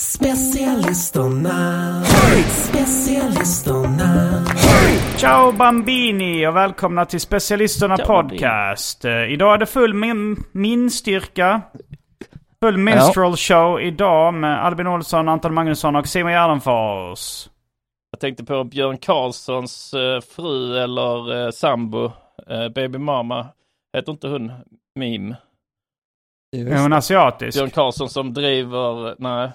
Specialisterna, specialisterna. Ciao Bambini och välkomna till Specialisterna Ciao, Podcast. Eh, Idag är det full min, min styrka. Full minstrel show idag med Albin Olsson, Anton Magnusson och Simon Gärdenfors. Jag tänkte på Björn Karlssons eh, fru eller eh, sambo, baby mama. Heter inte hon Mim? Är hon asiatisk? Björn Karlsson som driver, nej.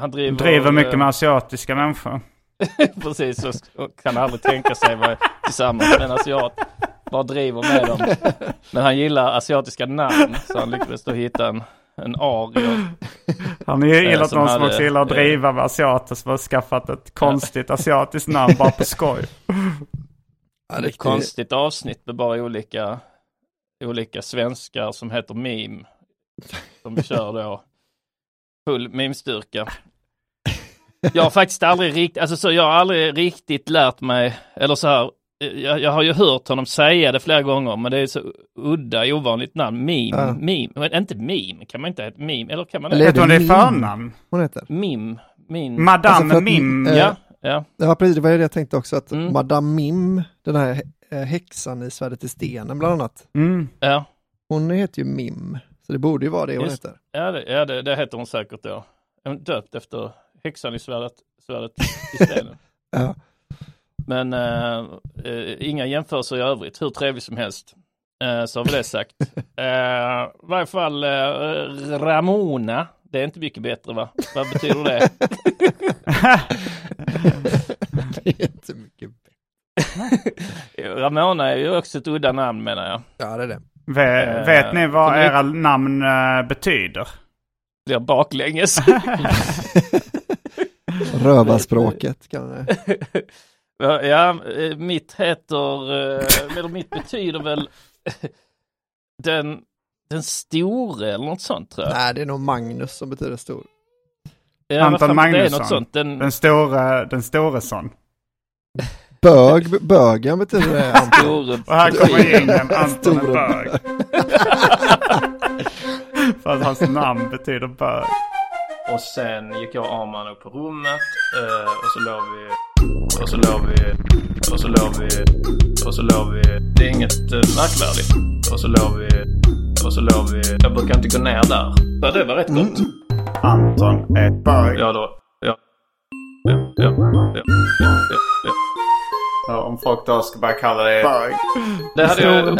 Han driver, Driver mycket eh, med asiatiska människor. Precis, och, kan aldrig tänka sig vara tillsammans med en asiat. Bara driver med dem. Men han gillar asiatiska namn, så han lyckades då hitta en, en arier. Han har ju Eh, gillat som någon som också gillar att eh, driva med asiater som har skaffat ett konstigt asiatiskt namn bara på skoj. Ja, det, Ett konstigt avsnitt med bara olika, olika svenskar som heter meme. Som vi kör då. Full meme-styrka. Jag har faktiskt aldrig riktigt, alltså så jag har aldrig riktigt lärt mig, eller så här, jag, jag har ju hört honom säga det flera gånger, men det är så udda, ovanligt namn. Meme, Ja. meme, men inte meme, kan man inte heta meme, eller kan man Eller det? är Vet du vad det är Mim? förnamn? hon heter. Mim, min, Madame Alltså att- Mim. eh, ja, ja, Ja, precis, det var ju det jag tänkte också, att Mm. Madame Mim, den här eh, häxan i Svärdet i stenen bland annat, Mm. ja. hon heter ju Mim, så det borde ju vara det hon Just- heter. Ja, det, ja det, det heter hon säkert då. Döpt efter häxan i svärdet, svärdet i stenen. Ja. Men eh, eh, inga jämförelser i övrigt, hur trevligt som helst. Eh, så har vi det sagt. Eh, I varje fall eh, Ramona, det är inte mycket bättre va? Vad betyder det? det är inte mycket bättre. Ramona är ju också ett udda namn menar jag. Ja, det är det. Ve- Eh, vet ni vad era namn eh, betyder? Blir baklänges. Rövarspråket kan det. Ja, eh, mitt heter, eh, eller mitt betyder väl den, den store eller något sånt tror jag. Nej, det är nog Magnus som betyder stor. Ja, Anton fan, Det är Magnusson. något sånt. Den, Den store, den store son. Bög, bögen betyder det. Anton. Och här kommer in en Anton Store Bög. För att hans namn betyder bög. Och sen gick jag och Arman upp på rummet eh, och så låg vi och så låg vi och så låg vi och så låg vi. Det är inget eh, märkvärdigt. Och så låg vi och så låg vi. Jag brukar inte gå ner där. Ja, det var rätt gott. Anton är ett bög. Ja då. Ja. Ja, ja, ja, ja, ja, ja. Ja, om folk då ska börja kalla det bög. Det hade jag...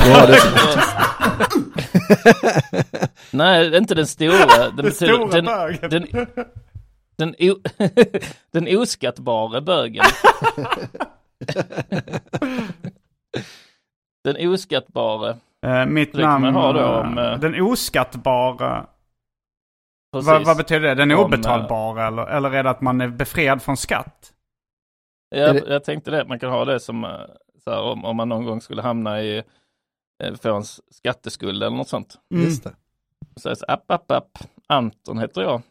Nej, inte den stora. Den, Den betyder- stora den, bögen. Den, den, o, den oskattbara bögen. den oskattbara. Eh, mitt namn... eh, om, eh, Den oskattbara. Precis. Vad, vad betyder det? Den är Om, obetalbara eller, eller är det att man är befriad från skatt? Jag, det- jag tänkte det, man kan ha det som eh, så här, om, om man någon gång skulle hamna i, eh, få en skatteskuld eller något sånt. Mm. Just det. Så så, app, app, app. Anton heter jag.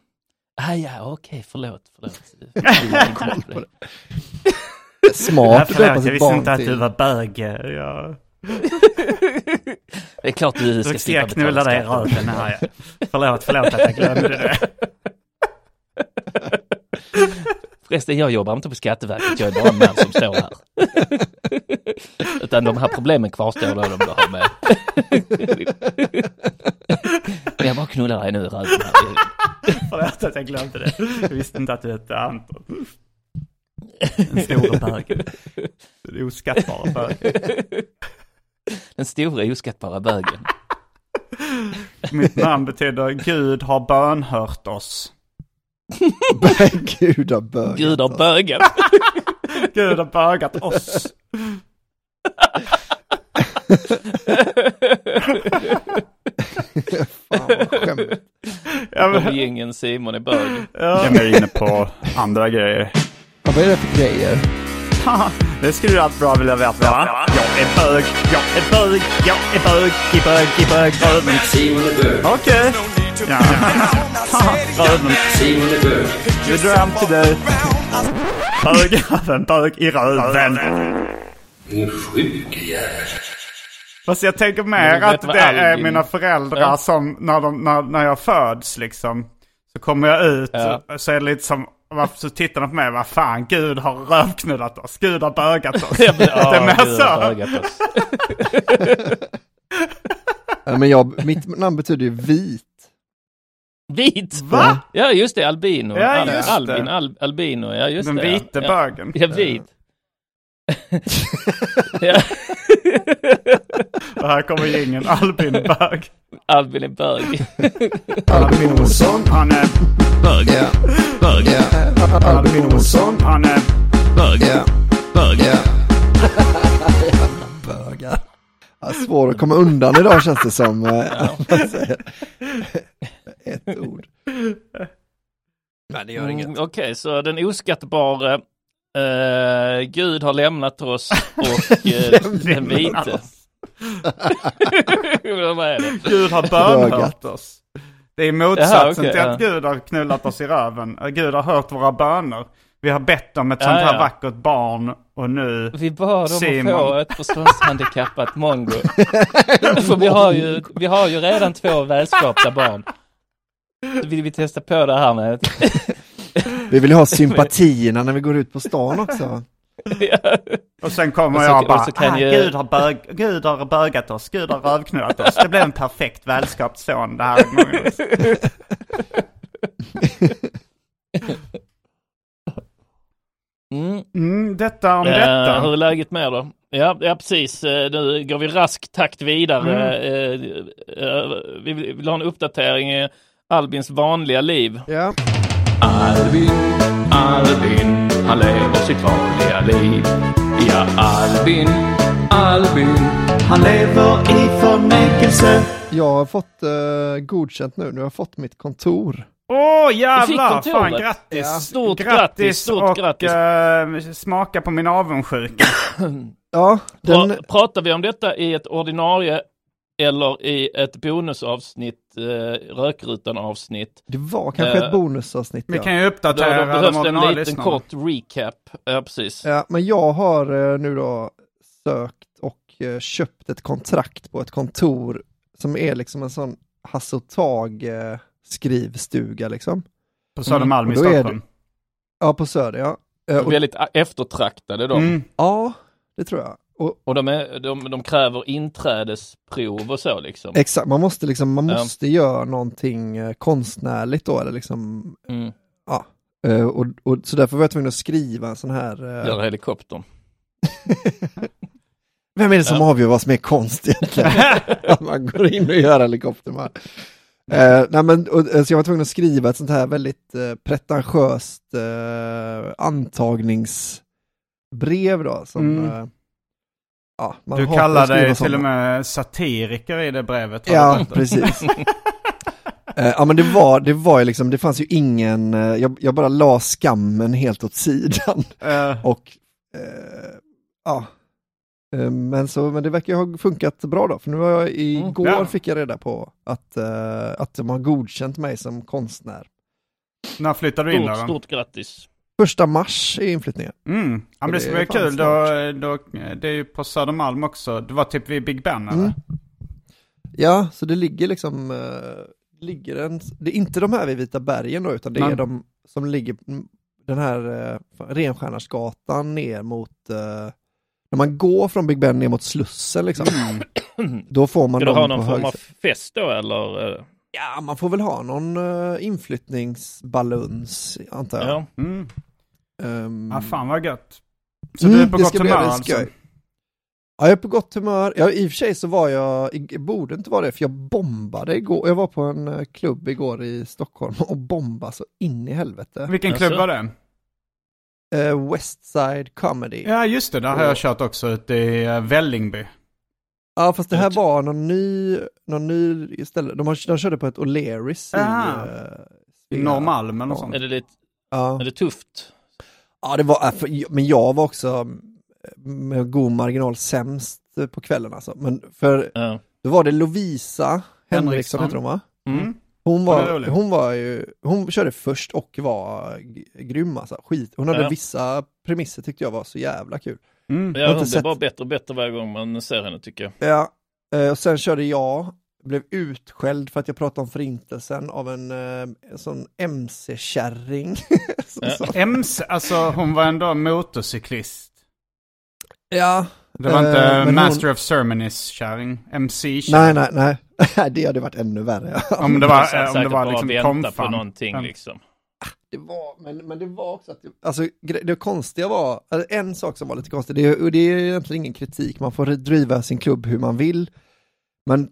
Ah, ja, okej, förlåt, förlåt. Ja, Smart att döpa förlåt, jag visste inte att du var bög. Ja. Det är klart du ska ska slippa jag knulla betala dig i skatt. röven här. Ja. Förlåt, förlåt att jag glömde det. Förresten, jag jobbar inte på Skatteverket, jag är bara en man som står här. Utan de här problemen kvarstår då de har med. Men jag bara knullar dig nu i röven. Förlåt att jag glömde det. Jag visste inte att du hette Anton. Den stora bögen. Den oskattbara bögen. Den stora oskattbara bögen. Mitt namn betyder Gud har bönhört oss. Gud har bögat Gud har oss. bögen. Gud har bögat oss. Fan vad skämmigt. Ja, men, Simon är bög. jag är mer inne på andra grejer. Ja, vad är det för grejer? Det skulle du allt bra vilja veta va? Jag är bög, jag är bög, jag är bög, i bög, i bög, bög. Okej. Ja. Röven. Simon är bög. Vi drar hem till dig. Bög, i röven. Din sjuke jävel. Fast jag tänker mer du att det är mina föräldrar Ja. som när, de, när, när jag föds liksom. Så kommer jag ut Ja. så är det lite som, så tittar de på mig, vad fan, Gud har rövknullat oss, Gud har bögat oss. Ja, men, det är mer så. men jag, mitt namn betyder ju vit. Vit! Va? Ja, just det, albino. Ja, Al- just det. Albin, al, albino, ja just Den det. vite ja. bögen. Ja, vit. ja, Och här kommer jingeln, Albin bög. Albin är bög. Albin Olsson. Han är Bög. Ja. Bög. Ja. Albin Olsson. Han är Bög. Ja. Bög. Ja. Bögar. Ja, svår att komma undan idag känns det som. säger Ett ord. Nej, det gör inget. Mm, Okej, så den oskattbara eh, Gud har lämnat oss och eh, den vite. Vad är det? Gud har bönhört oss. Det är motsatsen Jaha, okej, till att ja. Gud har knullat oss i röven. Gud har hört våra böner. Vi har bett om ett Ja, sånt här ja. vackert barn och nu... Vi bad om Simon. att få ett förståndshandikappat mongo. För vi har, ju, vi har ju redan två välskapta barn. Vill vi testa på det här med Vi vill ha sympatierna när vi går ut på stan också. Och sen kommer Och så- jag och bara, så kan ah, ju- Gud, har bög, Gud har bögat oss, Gud har rövknullat oss. Det blev en perfekt välskapt son det här. Mm. Mm, detta om Eh, detta. hur är läget med då? Ja, ja precis. Eh, Nu går vi rask takt vidare. Mm. Eh, eh, Vi vill vill ha en uppdatering Albins vanliga liv. Ja. Albin, Albin, han lever sitt vanliga liv. Ja, Albin, Albin, Han lever i förnekelse. Jag har fått uh, godkänt nu. Nu har jag fått mitt kontor. Åh fick jävlar, fan grattis. Ja. Stort grattis, stort och grattis. eh, smaka på min avundsjuka. Ja, den, Pra, pratar vi om detta i ett ordinarie eller i ett bonusavsnitt, eh, Rökrutan-avsnitt? det var kanske Eh, ett bonusavsnitt. Vi Ja. kan ju Då, uppdatera då de behövs det en ordinarie liten lyssnarna. kort recap. Ja, precis. Ja, men jag har eh, nu då sökt och eh, köpt ett kontrakt på ett kontor som är liksom en sån Hasse och Tage eh, skrivstuga liksom. På Södermalm i Och då är det- Stockholm. Ja, på Söder ja. Eh, och, Väldigt eftertraktade de. Mm. ja, det tror jag. Och, Och de, är, de, de kräver inträdesprov och så liksom. exakt, man måste liksom, man Ja. måste göra någonting eh, konstnärligt då eller liksom, Mm. ja. Eh, och, och, så därför var jag tvungen att skriva en sån här eh, Gör helikoptern. Vem är det som Ja. avgör vad som är konst egentligen? Att man går in och gör helikoptern bara. Eh, nej men, och, så jag var tvungen att skriva ett sånt här väldigt eh, pretentiöst eh, antagningsbrev då. Som, Mm. Ja, man Du kallar dig till och med satiriker i det brevet. Ja, precis. Eh, ja men det var, det var ju liksom, det fanns ju ingen, eh, jag, jag bara la skammen helt åt sidan. Eh, Och ja, Men, så, men det verkar ju ha funkat bra då, för nu har jag igår Ja. fick jag reda på att, att de har godkänt mig som konstnär. När flyttar du in Stort, stort grattis. Första mars är inflyttningen. Mm. Ja, men det ska är bli kul. Då, då, det är ju på Södermalm också. Det var typ vid Big Ben eller? Mm. Ja, så det ligger liksom, eh, ligger en, det är inte de här vid Vita bergen då, utan det Nej. är de som ligger mm, den här eh, Renstjärnarsgatan ner mot, eh, när man går från Big Ben ner mot Slussen liksom, då får man Ska du dem ha på någon form av fest då eller? Eh, Ja, man får väl ha någon uh, inflyttningsbaluns, antar jag. Ja. Mm. Ehm, Ja, fan vad gött. Så mm, du är på det gott humör alltså? Ja, jag är på gott humör. Ja, i och för sig så var jag, jag borde inte vara det, för jag bombade igår. Jag var på en eh, klubb igår i Stockholm och bombade så in i helvete. Vilken klubb var det? Eh, Westside Comedy. Ja. Just det. Där har jag kört också ute i eh, Vällingby. fast det här var någon ny, någon ny istället. De, har, de körde på ett O'Learys i Ah. eh, I. Norrmalm eller något sånt. Är det lite, Ja. är det tufft? ja, det var, för, men jag var också med god marginal sämst eh, på kvällen alltså. Men för Ja. då var det Lovisa Henriksson heter hon va? Mm. Hon Ja, det är var, hon var ju, hon körde först och var grym alltså. Skit. Hon hade Ja. vissa premisser tyckte jag var så jävla kul. Mm. har Ja, inte hon blir sett- bara bättre och bättre varje gång man ser henne tycker jag. Ja, eh, och sen körde jag, blev utskälld för att jag pratade om förintelsen av en, eh, en sån MC-kärring. Som Ja. MC, alltså hon var ändå motorcyklist. ja. Det var inte men Master of Ceremonies-kärring. MC Nej, nej, nej. det hade varit ännu värre. Om det Hon var, om det var liksom väntade på någonting Ja. liksom. Det var, men, men det var också att, det, alltså det konstiga var, eller en sak som var lite konstig, det, och det är egentligen ingen kritik, man får driva sin klubb hur man vill, men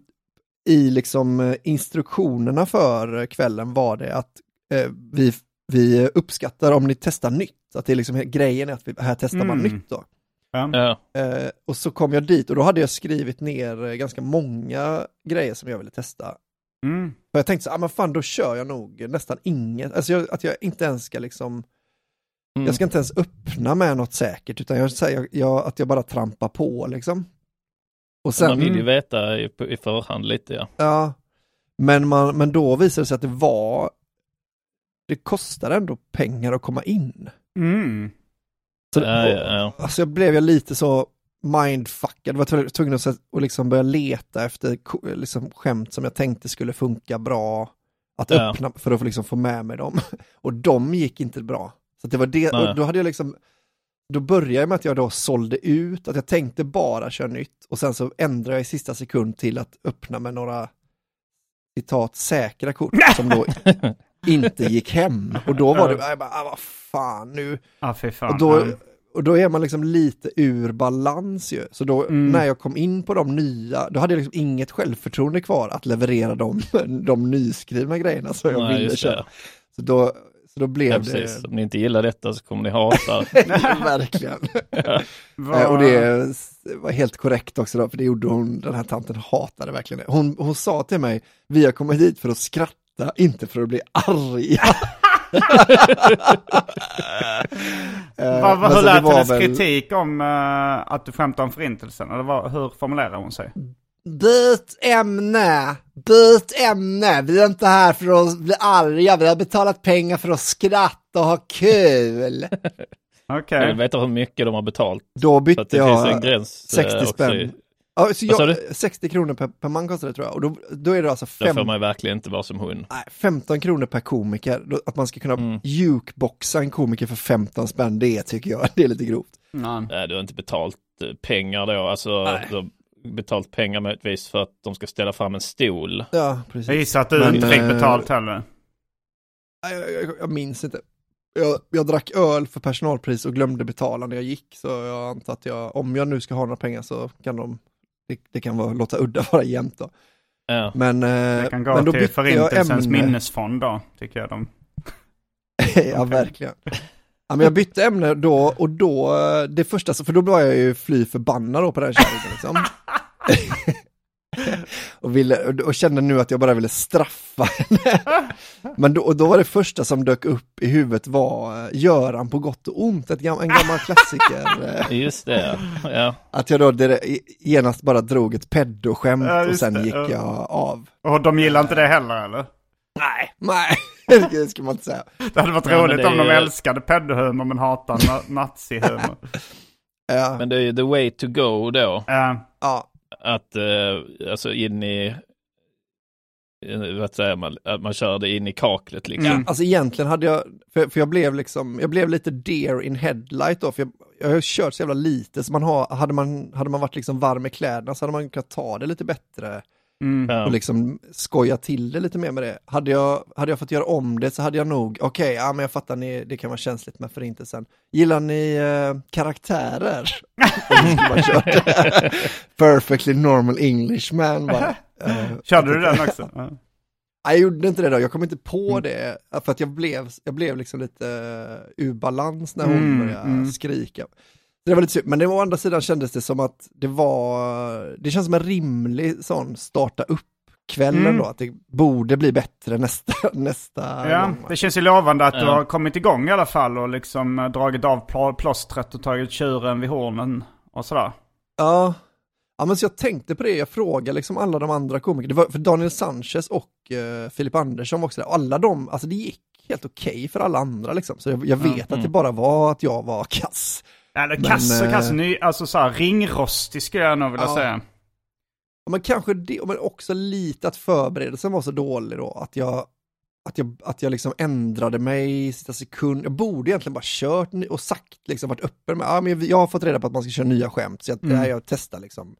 i liksom eh, instruktionerna för kvällen var det att eh, vi, vi uppskattar om ni testar nytt, att det är liksom grejen är att vi, här testar man Mm. nytt då. Ja. Ja. Eh, och så kom jag dit och då hade jag skrivit ner eh, ganska många grejer som jag ville testa. Mm. Jag tänkte så, ah, men fan då kör jag nog nästan inget, alltså jag, att jag inte ens ska liksom Mm. jag ska inte ens öppna med något säkert utan jag säger att jag bara trampar på liksom. Och sen, man vill ju veta i, i förhand lite ja. ja, men, man, men då visade det sig att det var, det kostar ändå pengar att komma in. Mm. Så, Ja, ja, ja. Alltså jag blev jag lite så mindfuckad, var tvungen- att, liksom börja leta efter liksom, skämt som jag tänkte skulle funka bra att Ja. öppna för att få, liksom, få med mig dem. Och de gick inte bra. Så att det var det, Nej. och då hade jag liksom då började jag med att jag då sålde ut, att jag tänkte bara köra nytt och sen så ändrade jag i sista sekund till att öppna med några citat säkra kort som då inte gick hem. Och då var det, jag bara, ah, vad fan nu, fy fan. och då, Ja. Och då är man liksom lite ur balans ju. Så då Mm. när jag kom in på de nya, då hade jag liksom inget självförtroende kvar att leverera de, de nyskrivna grejerna som jag Nej, ville köra. det. Så då, så då blev Ja, det... precis. Om ni inte gillar detta så kommer ni hata. Verkligen. Vad- Eh, Och det var helt korrekt också då, för det gjorde hon, den här tanten hatade verkligen det. Hon, hon sa till mig, vi har kommit hit för att skratta, inte för att bli arga. Eh, Vad, vad, hur det lät hennes väl- kritik om eh, att du skämtade om förintelsen? Eller vad, hur formulerar hon sig? Byt ämne, byt ämne, vi är inte här för att bli arga, vi har betalat pengar för att skratta och ha kul. Okej. Jag vill veta hur mycket de har betalt. Då bytte det finns en jag gräns. eh, 60 också spänn. I- Ja, så Vad sa jag, du? 60 kronor per, per man kostar det tror jag, och då, då är det alltså fem, får man verkligen inte vara som hon. nej, 15 kronor per komiker. Då, att man ska kunna Mm. jukeboxa en komiker för 15 spänn, det tycker jag, det är lite grovt. Ja. Nej, du har inte betalt eh, pengar då. Alltså, Nej. du har betalt pengar möjligtvis för att de ska ställa fram en stol. Ja, precis. Jag gissar att du Men, inte fick eh, betalt heller. Nej, Jag, jag, jag minns inte. Jag, jag drack öl för personalpris och glömde betala när jag gick, så jag antar att jag, om jag nu ska ha några pengar så kan de, det, det kan vara, låta udda vara jämnt då. Ja. Men, eh, Det kan gå men då till bytte jag förintelsens ämne. minnesfond då, tycker jag. De. ja, verkligen. Ja, men jag bytte ämne då och då, eh, det första, för då var jag ju fly förbannad då på den kärringen liksom. och, ville, och, kände nu att jag bara ville straffa henne. Men då, och då var det första som dök upp i huvudet var eh, Göran på gott och ont, ett gam, en gammal klassiker. Just det, ja. Att jag då genast bara drog ett peddoskämt Ja, och sen det, gick ja. jag av. Och de gillar inte det heller eller? Nej, nej, det ska man inte säga. Det hade varit Ja, roligt är om de ju- älskade peddohumor men hatar na- nazihumor. Ja, Men det är ju the way to go då. Eh, ja, Att, eh, alltså in i, eh, vad säger man, att man kör det in i kaklet liksom. Mm. alltså egentligen hade jag, för, för jag blev liksom, jag blev lite deer in headlight då, för jag, jag har kört så jävla lite, så man har, hade man, hade man varit liksom varm i kläderna så hade man kunnat ta det lite bättre mm. Och liksom skoja till det lite mer med det. Hade jag, hade jag fått göra om det så hade jag nog, okej, ja men jag fattar ni, det kan vara känsligt med förintelsen. Gillar ni eh, karaktärer? Perfectly normal English man bara. Eh, Körde du den också? Jag gjorde inte det då, jag kom inte på Mm. det, för att jag blev, jag blev liksom lite ur balans när hon Mm, började mm. skrika. Det var lite synd, men det var å andra sidan kändes det som att det var, det känns som en rimlig sån starta upp kvällen Mm. då, att det borde bli bättre nästa, nästa Ja, gång. det känns ju lovande att du Ja. har kommit igång i alla fall och liksom eh, dragit av plå- plåstret och tagit tjuren vid hornen och sådär. Ja. ja, men så jag tänkte på det, jag frågade liksom alla de andra komikerna, det var för Daniel Sanchez och uh, Filip Andersson var också där, alla de, alltså det gick helt okej för alla andra liksom, så jag, jag vet att det bara var att jag var kass. Eller Men, kass och eh, kass, ny, alltså såhär ringrostig skulle jag nog vilja Ja. säga. Men kanske det, men också lite att förberedelsen var så dålig då, att jag, att jag, att jag liksom ändrade mig i sista sekund. Jag borde egentligen bara kört och sagt, liksom varit öppen med, ja men jag har fått reda på att man ska köra nya skämt, så jag, Mm. det här jag testar liksom.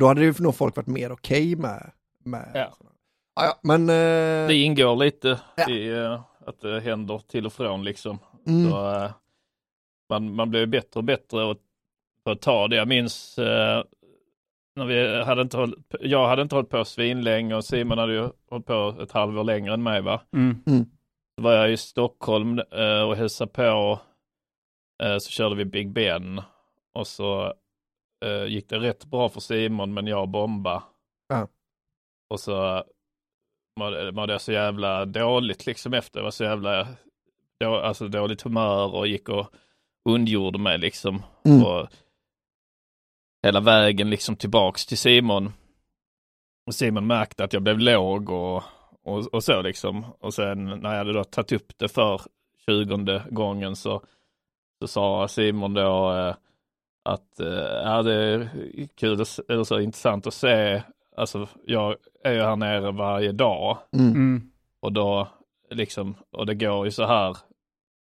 Då hade ju nog folk varit mer okej med, med Ja. sådana. Ja, ja, men... eh, Det ingår lite Ja. i eh, att det händer till och från liksom. mm, Så, eh, man, man ju bättre och bättre på att ta det. Jag minns eh, när vi hade inte hållit, jag hade inte hållit på svinlänge och Simon hade ju hållit på ett halvår längre än mig va. Mm. Så var jag i Stockholm eh, och hälsade på. Eh, så körde vi Big Ben och så eh, gick det rätt bra för Simon men jag bomba. Ja. Och så mådde, mådde jag så jävla dåligt liksom efter. Jag var så jävla då, alltså dåligt humör och gick och ondgjorde mig liksom. Mm. Och hela vägen liksom tillbaks till Simon. Och Simon märkte att jag blev låg och, och, och så liksom. Och sen när jag hade då tagit upp det för tjugonde gången så, så sa Simon då eh, att eh, det är kul, eller så intressant att se. Alltså jag är ju här nere varje dag mm, Mm. och då liksom, och det går ju så här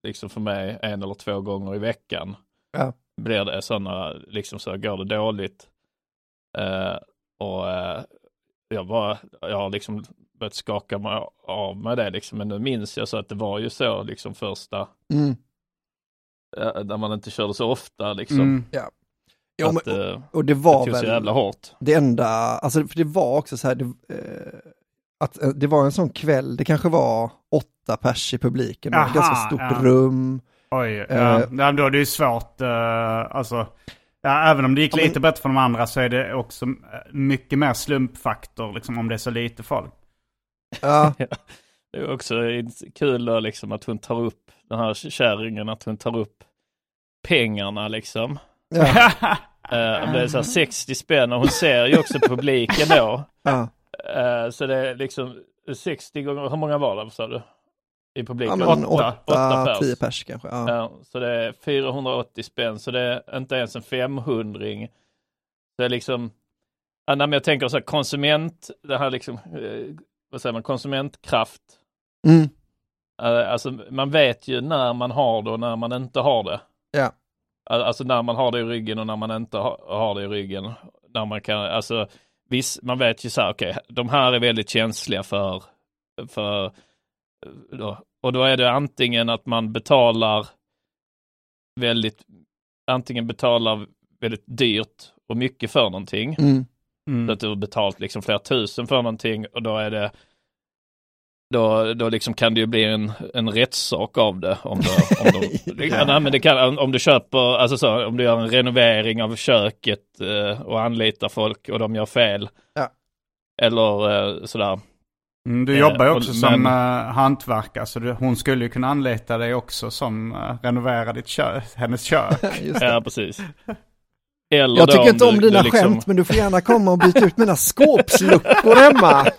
liksom för mig en eller två gånger i veckan. Ja. Blir det sådana, liksom så går det dåligt. Eh, och eh, jag bara, jag har liksom börjat skaka mig av med det liksom, men nu minns jag så att det var ju så liksom första, mm. eh, där man inte körde så ofta liksom. Mm. Ja, att, men, eh, och det det var så väl... jävla hårt. det enda, alltså för det var också så här, det, eh, att eh, det var en sån kväll, det kanske var åtta pers i publiken, var ett Aha, ganska stort ja. rum. Oj, ja. Eh. ja. Då är det ju svårt, uh, alltså. Ja, även om det gick Ja, men- lite bättre för de andra så är det också mycket mer slumpfaktor liksom om det är så lite folk. Ja, Det är också kul då liksom att hon tar upp, den här kärringen, att hon tar upp pengarna liksom. ja, om det är så här 60 spänn och hon ser ju också publiken då. ja. Eh, så det är liksom 60 gånger, hur många var det sa du? I ja publiken? men Åtta. åtta, Åtta pers. tio pers kanske. Ja. Ja, så det är 480 spänn, så det är inte ens en 500 Det är liksom, ja, men jag tänker så här konsument, det här liksom, eh, vad säger man, konsumentkraft. Mm, Eh, alltså man vet ju när man har det och när man inte har det. ja. Al- Alltså när man har det i ryggen och när man inte ha- har det i ryggen. När man kan, alltså viss, man vet ju så här, okej, de här är väldigt känsliga för, för då, och då är det antingen att man betalar väldigt, antingen betalar väldigt dyrt och mycket för någonting. Mm, Så Mm. att du har betalt liksom flera tusen för någonting och då är det då, då liksom kan det ju bli en, en rättssak av det. Om du, om de, ja. nej, men det kan, om du köper, alltså så, om du gör en renovering av köket eh, och anlitar folk och de gör fel. Ja. Eller eh, sådär. Mm, du Eh, jobbar ju och- också som men- uh, hantverkare så du, hon skulle ju kunna anlita dig också som uh, renoverar ditt kö hennes kök. Ja, precis. Eller Jag tycker inte om du dina liksom- skämt, men du får gärna komma och byta ut mina skåpsluckor hemma.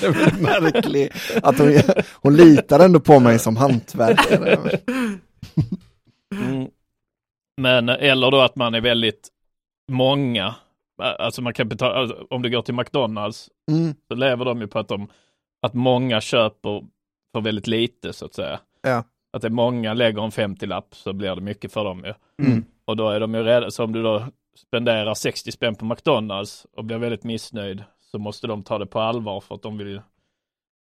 Det är väl märkligt att hon, hon litar ändå på mig som hantverkare. Mm. Men, eller då att man är väldigt många. Alltså man kan betala, alltså, om du går till McDonalds Mm, så lever de ju på att, de, att många köper för väldigt lite så att säga. ja. Att det är många lägger en 50-lapp så blir det mycket för dem ju. Mm. Och då är de ju rädda, så om du då spenderar 60 spänn på McDonalds och blir väldigt missnöjd så måste de ta det på allvar för att de vill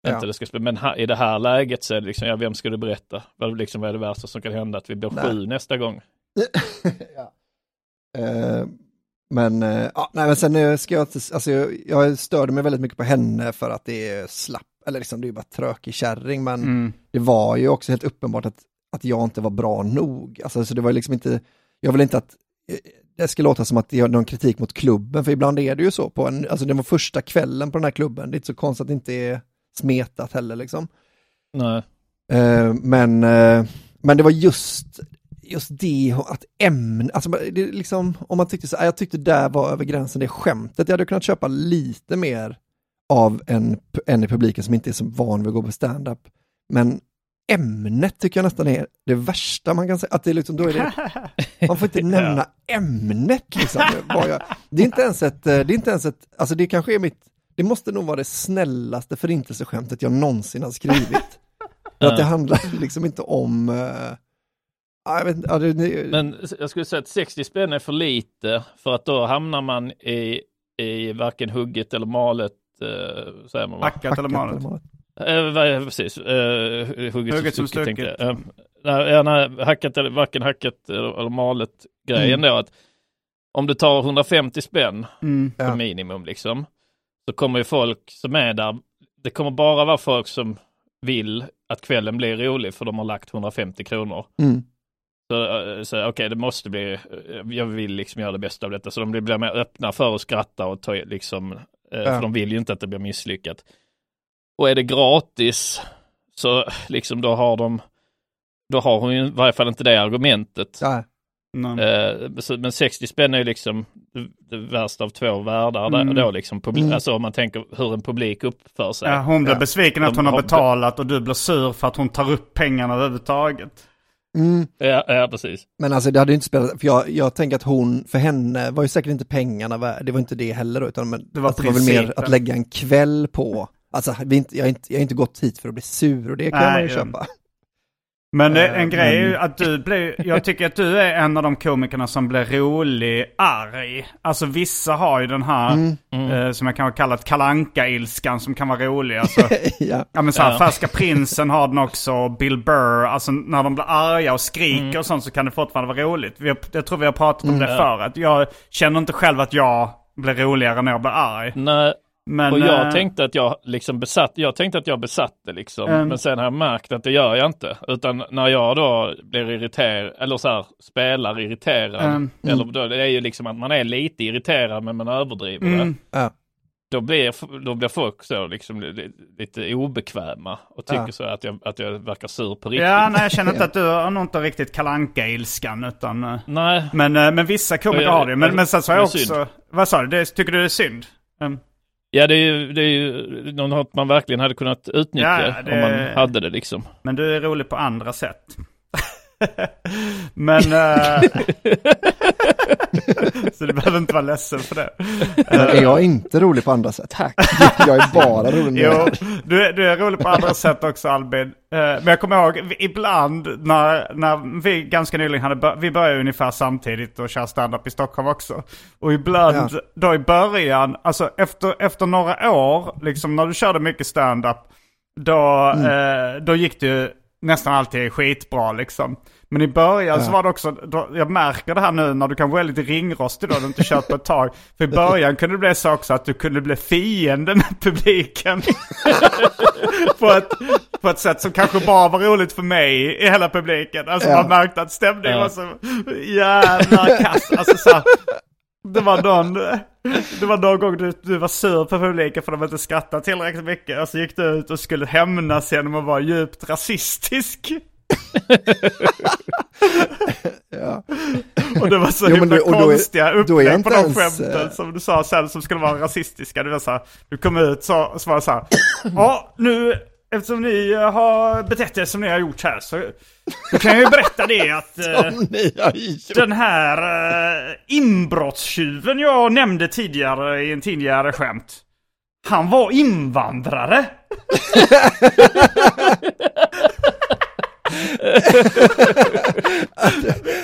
Ja. inte det ska spela. Men här, i det här läget så är det liksom, ja vem ska du berätta? Vad, liksom, vad är det värsta som kan hända? Att vi blir Nej. sju nästa gång? ja. Eh, men, eh, ja, nej, men sen eh, ska jag, alltså jag, jag störde mig väldigt mycket på henne för att det är slapp, eller liksom det är bara trökig kärring, men Mm. det var ju också helt uppenbart att, att jag inte var bra nog. Alltså, så det var liksom inte, jag vill inte att eh, det ska låta som att det är någon kritik mot klubben, för ibland är det ju så på en, alltså det var första kvällen på den här klubben, det är inte så konstigt att det inte är smetat heller liksom. Nej. Eh, men, eh, men det var just, just det att ämne, alltså det liksom, om man tyckte så, jag tyckte där var över gränsen det skämtet, jag hade kunnat köpa lite mer av en, en i publiken som inte är så van vid att gå på stand-up. Men ämnet tycker jag nästan är det värsta man kan säga, att det är liksom, då är det, man får inte nämna ämnet liksom. Det är inte ens ett, eh, det är inte ens ett, alltså det kanske är mitt, det måste nog vara det snällaste förintelseskämtet jag någonsin har skrivit. Att det handlar liksom inte om, uh, jag vet ja, det, det, Men jag skulle säga att 60 spänn är för lite för att då hamnar man i, i varken hugget eller malet. Eh, säger man va? Hackat eller malet. Eh, vad är- precis, eh, hugget, Hugget som stucket tänkte. Eh, nej, ja, eller, varken hackat eller, eller malet grejen då att om du tar 150 spänn Mm. Ja. på minimum liksom så kommer ju folk som är där, det kommer bara vara folk som vill att kvällen blir rolig för de har lagt 150 kronor. Mm. Så, eh, så okej, det måste bli, eh, jag vill liksom göra det bästa av detta. Så de blir, blir mer öppna för att skratta och ta liksom, eh, Ja. för de vill ju inte att det blir misslyckat. Och är det gratis så liksom då har de, då har hon ju i varje fall inte det argumentet. Ja, Nej. Eh, men 60 spänn är ju liksom det, värsta av två världar där, Mm. då liksom, Mm. alltså om man tänker hur en publik uppför sig. Ja, hon blir Ja. besviken att De hon har betalat och du blir sur för att hon tar upp pengarna överhuvudtaget. mm. Ja, ja precis. Men alltså det hade ju inte spelat, för jag, jag tänker att hon, för henne var ju säkert inte pengarna värd, det var inte det heller då, utan men, Det var alltså, det var väl mer att lägga en kväll på, alltså vi inte, jag, har inte, jag har inte gått hit för att bli sur och det kan Nej, man ju köpa. Men det, Eh, en grej är ju att du blir, jag tycker att du är en av de komikerna som blir rolig arg. Alltså vissa har ju den här, Mm. eh, som jag kan kalla ett kalanka ilskan som kan vara rolig. Alltså, ja. ja men såhär, Ja. Färska Prinsen har den också, Bill Burr. Alltså när de blir arga och skriker och sånt så kan det fortfarande vara roligt. Vi har, jag tror vi har pratat om det förr. Att jag känner inte själv att jag blir roligare när jag blir arg. Nej, Men, och jag eh, tänkte att jag liksom besatt, jag tänkte att jag besatte liksom, Mm. men sen har jag märkt att det gör jag inte. Utan när jag då blir irriterad, eller så här, spelar irriterad, Mm. eller då, det är ju liksom att man är lite irriterad men man överdriver Mm. det. Då blir, då blir folk så liksom li- lite obekväma och tycker Ja. så att jag, att jag verkar sur på riktigt. Ja, nej jag känner inte att du har inte riktigt kalanka ilskan utan... eh, Nej, Men, eh, men vissa komiker har det. Men, men sen så har jag också... synd. Vad sa du? Det, tycker du det är synd? Um, ja det är ju, det är ju något man verkligen hade kunnat utnyttja Ja, det- om man hade det liksom. men du är rolig på andra sätt. men... eh, så du behöver inte vara ledsen för det. Men är jag inte rolig på andra sätt? Tack. Jag är bara rolig Jo, du är, du är rolig på andra sätt också Albin. Eh, men jag kommer ihåg ibland när, när vi ganska nyligen hade, bör- vi började ungefär samtidigt och köra stand-up i Stockholm också. Och ibland Ja. då i början, alltså efter, efter några år, liksom när du körde mycket stand-up, då, eh, då gick det ju nästan alltid skitbra liksom. Men i början så Ja. var det också, då, jag märker det här nu när du kan vara lite ringrostig då, du inte kört på ett tag. För i början kunde det bli så också att du kunde bli fiende med publiken. på, ett, på ett sätt som kanske bara var roligt för mig i hela publiken. Alltså Ja. man märkte att stämningen Ja. var så jävla kass. Alltså så här, Det var någon, det var någon gång du, du var sur på publiken för att de inte skrattade tillräckligt mycket. Och så gick du ut och skulle hämnas genom att vara djupt rasistisk. Ja. Och det var så Jo, himla då- konstiga upplägg på de ens, skämten eh, som du sa sen som skulle vara rasistiska. Det var så här, du kom ut så, så var det så här. Ja, nu eftersom ni eh, har betett er som ni har gjort här så, så kan jag ju berätta det att eh, den här eh, inbrottstjuven jag nämnde tidigare i en tidigare skämt. Han var invandrare.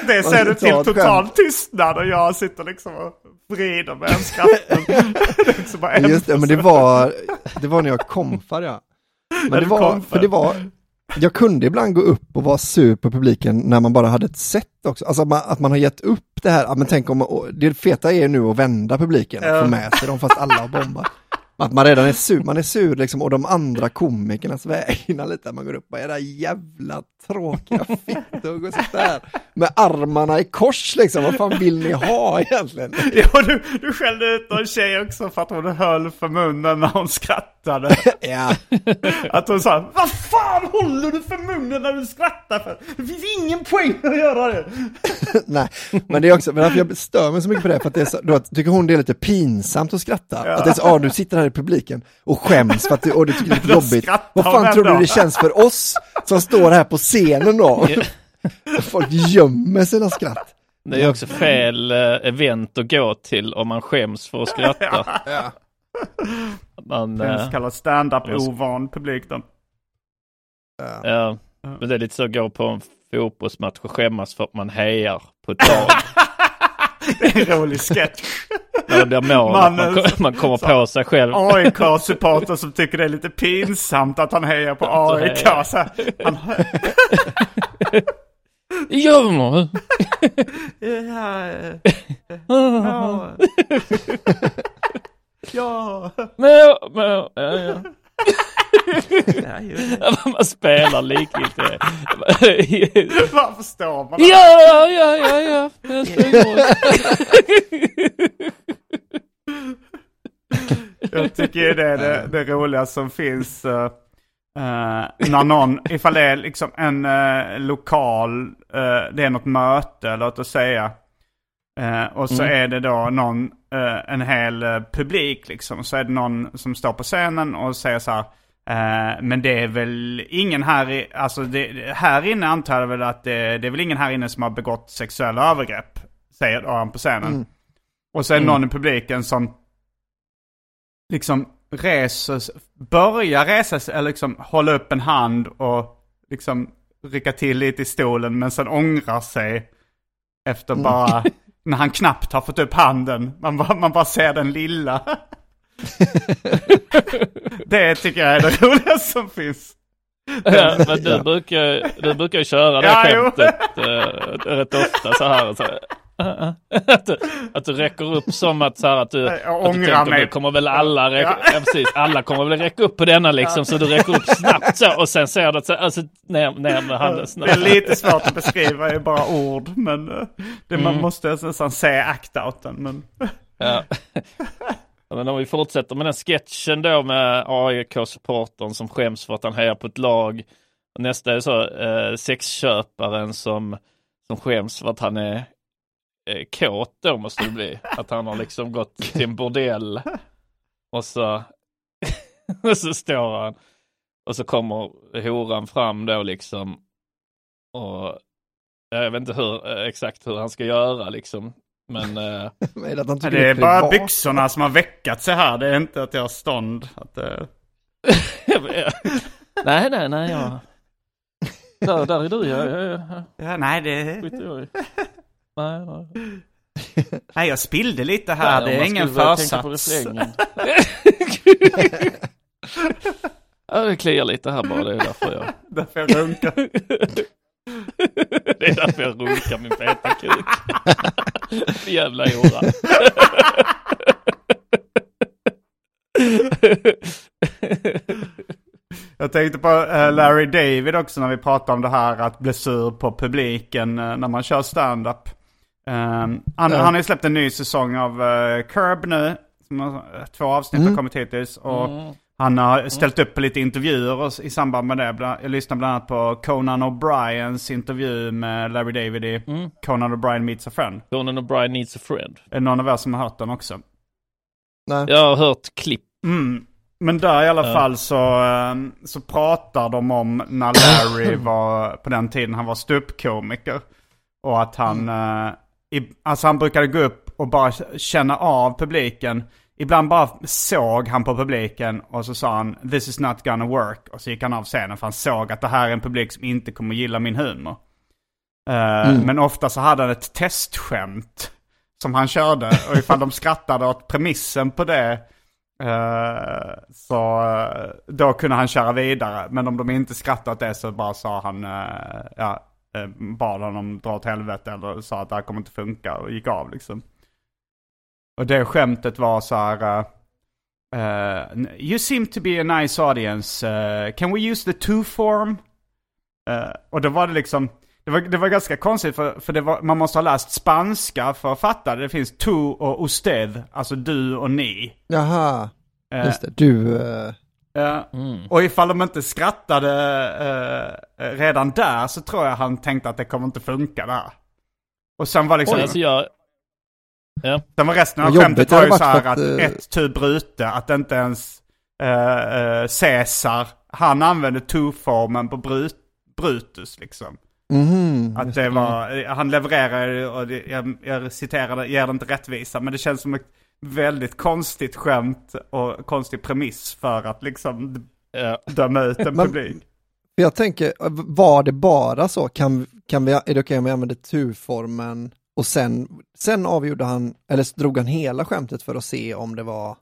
det ser du till total tystnad och jag sitter liksom och vrider med en en Just det, men det var, det var när jag komfade ja. Men det var, för det var, jag kunde ibland gå upp och vara sur på publiken när man bara hade ett sätt också. Alltså att man, att man har gett upp det här, men tänk om, det feta är nu att vända publiken och få med sig dem fast alla har bombat. Att man redan är sur, man är sur liksom och de andra komikernas vägnar lite, man går upp och era jävla tråkiga fittor, och här med armarna i kors liksom, vad fan vill ni ha egentligen? Ja, du, du skällde ut någon tjej också för att hon höll för munnen när hon skrattade. Ja, Att hon sa Vad fan håller du för munnen när du skrattar för? Det finns ingen poäng att göra det. Nej, men det är också, men jag stör mig så mycket på det, för att det är så, då tycker hon det är lite pinsamt att skratta. Att det är så, ah, du sitter här i publiken och skäms för att du, och du tycker det är jobbigt. Vad fan tror du det känns för oss som står här på scenen då? Folk gömmer sina skratt. Det är också fel eh, event att gå till om man skäms för att skratta. Man, En eh, så kallad stand-up ovan publik då. ja, men det är lite så att gå på en fotbollsmatch och skämmas för att man hejar på ett lag. Det är en rolig sketch. När det mål, Man, man, man kommer på sig själv. AIK-supporter som tycker det är lite pinsamt att han hejar på AIK. Så här, han, Ja, ja, ja, ja. ja, ja. Ja. Man spelar likgiltigt. Varför står man Ja, ja, ja, ja. Jag. Jag tycker ju det är det, det roliga som finns. eh, när någon, ifall det är liksom en eh, lokal, eh, det är något möte låt oss säga. Och så är det då någon, en hel publik liksom. Så är det någon som står på scenen och säger så här. Eh, men det är väl ingen här i, alltså det, här inne antar jag väl att det, det är väl ingen här inne som har begått sexuella övergrepp. Säger han på scenen. Och så är det någon i publiken som liksom reser, börjar resa sig, eller liksom hålla upp en hand och liksom rycka till lite i stolen men sen ångrar sig efter bara, när han knappt har fått upp handen. Man bara, man bara ser den lilla. det tycker jag är det roligaste som finns. Ja, men du, brukar, du brukar ju köra det Ja, skämtet äh, rätt ofta så här. Så här. Att, du, att du räcker upp som att, så här, att du, Jag att du tänker mig. kommer väl alla räcka, Ja. ja. precis, alla kommer väl räcka upp på denna liksom så du räcker upp snabbt så och sen ser du att så, alltså, ner, ner med handen Det är snabbt. lite svårt att beskriva i bara ord, men eh, det, Mm. man måste nästan se act-outen. Men... Ja. Men om vi fortsätter med den sketchen då med AIK-supportern som skäms för att han hejar på ett lag. Och nästa är så eh, sexköparen som, som skäms för att han är eh, kåt då måste det bli. Att han har liksom gått till en bordell och så, och så står han och så kommer horan fram då liksom och jag vet inte hur, eh, exakt hur han ska göra liksom. Men eh, Men att han tycker Det är bara privat. byxorna som har väckat sig här. Det är inte att jag har stånd. Att, eh, nej, nej, nej, ja. Där, där är du, ja, ja, ja. ja, nej, det... Skiter jag i. Nej, nej. nej, jag spillde lite här. Nej, det om är man ingen skulle börja tänka på försats. refrängen. ja, det kliar lite här bara, det är därför jag... Därför jag runkar. Det är därför jag runkar min feta kuk. Jävla hora. Jag tänkte på eh, Larry David också när vi pratade om det här att bli sur på publiken eh, när man kör stand-up. Ehm, han, Ja. han har ju släppt en ny säsong av uh, Curb nu. Som har, två avsnitt Mm. har kommit hittills. Och han har ställt upp på lite intervjuer och, i samband med det. Jag lyssnade bland annat på Conan O'Briens intervju med Larry David i Conan O'Brien Meets a Friend. Conan O'Brien needs a friend. Är det någon av er som har hört den också? Nej. Jag har hört klipp. Mm. Men där i alla Ja. fall så, ehm, så pratar de om när Larry var, på den tiden han var ståuppkomiker. Och att han, eh, i, alltså han brukade gå upp och bara känna av publiken. Ibland bara såg han på publiken och så sa han this is not gonna work. Och så gick han av scenen för han såg att det här är en publik som inte kommer gilla min humor. Eh, Men ofta så hade han ett testskämt som han körde. Och ifall de skrattade åt premissen på det eh, så eh, då kunde han köra vidare. Men om de inte skrattade åt det så bara sa han, eh, ja, bad honom dra åt helvete eller sa att det här kommer inte funka och gick av liksom. Och det skämtet var så här. eh, you seem to be a nice audience. Eh, can we use the to form? Eh, och då var det liksom, det var, det var ganska konstigt för, för det var, man måste ha läst spanska för att fatta. Det finns tu och usted, alltså du och ni. Jaha, just det. Du, Ja. Och ifall de inte skrattade eh, redan där så tror jag han tänkte att det kommer inte funka där. Och sen var liksom... Oj, alltså jag... Ja. Sen var resten av skämtet var ju så här att att, eh, ett tu brute, att inte ens eh, eh, Caesar, han använde tu-formen på brut, Brutus liksom. mhm. Att det var, han levererar, och det, jag, jag citerar det, ger det inte rättvisa, men det känns som ett väldigt konstigt skämt och konstig premiss för att liksom Ja. döma ut en Men- publik. För jag tänker, var det bara så? Kan, kan vi, är det okej om vi använder turformen och sen, sen avgjorde han, eller drog han hela skämtet för att se om det var,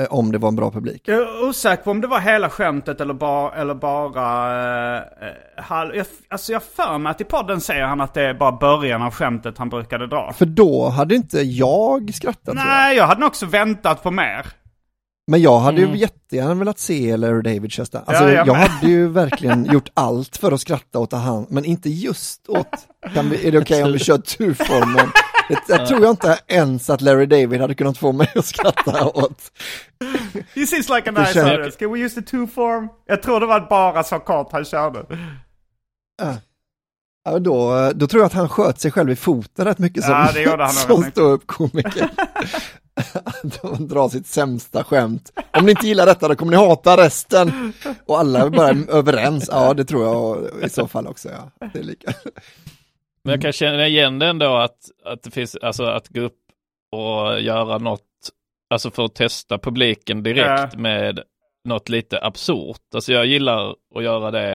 eh, om det var en bra publik? Jag är osäker på om det var hela skämtet eller bara, eller bara eh, eh, halv, jag, alltså jag för mig att i podden säger han att det är bara början av skämtet han brukade dra. För då hade inte jag skrattat tror jag. Nej, jag hade nog också väntat på mer. Men jag hade Mm. ju jättegärna velat se Larry David köra Alltså Ja, jag jag, hade ju verkligen gjort allt för att skratta åt han, men inte just åt, kan vi, är det okej om vi kör turformen? Det, jag tror jag inte ens att Larry David hade kunnat få mig att skratta åt. He seems like a nice audience. Can we use the two form? Jag tror det var bara så kort han körde. Ja, då, då tror jag att han sköt sig själv i foten rätt mycket som, Ja, det gjorde han som ståuppkomiker. De drar sitt sämsta skämt. Om ni inte gillar detta då kommer ni hata resten. Och alla är bara överens. Ja, det tror jag i så fall också. Ja. Det är lika. Men jag kan känna igen det ändå att, att det finns, alltså att gå upp och göra något, alltså för att testa publiken direkt med något lite absurt. Alltså jag gillar att göra det.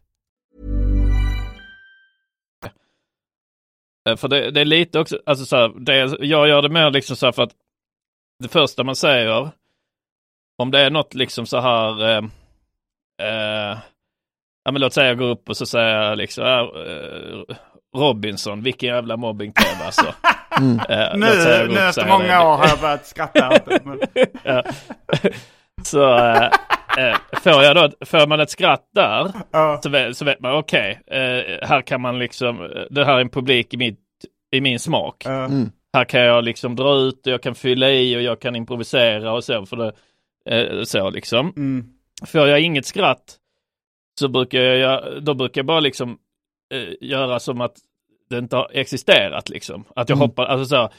För det, det är lite också, alltså så här, det, jag gör det mer liksom så här för att det första man säger, om det är något liksom så här, eh, eh, ja men låt säga jag går upp och så säger jag liksom, eh, Robinson, vilken jävla mobbing-tv alltså. Eh, Nu, nu efter många år har jag börjat skratta åt det. Men... Så, eh, får, jag då, får man ett skratt där Ja. så, vet, så vet man okej, eh, här kan man liksom, det här är en publik i, mitt, i min smak. Ja. Här kan jag liksom dra ut och jag kan fylla i och jag kan improvisera och så. För det, eh, så liksom. Mm. Får jag inget skratt så brukar jag, då brukar jag bara liksom göra som att det inte har existerat liksom. Att jag Mm. hoppar, alltså så här,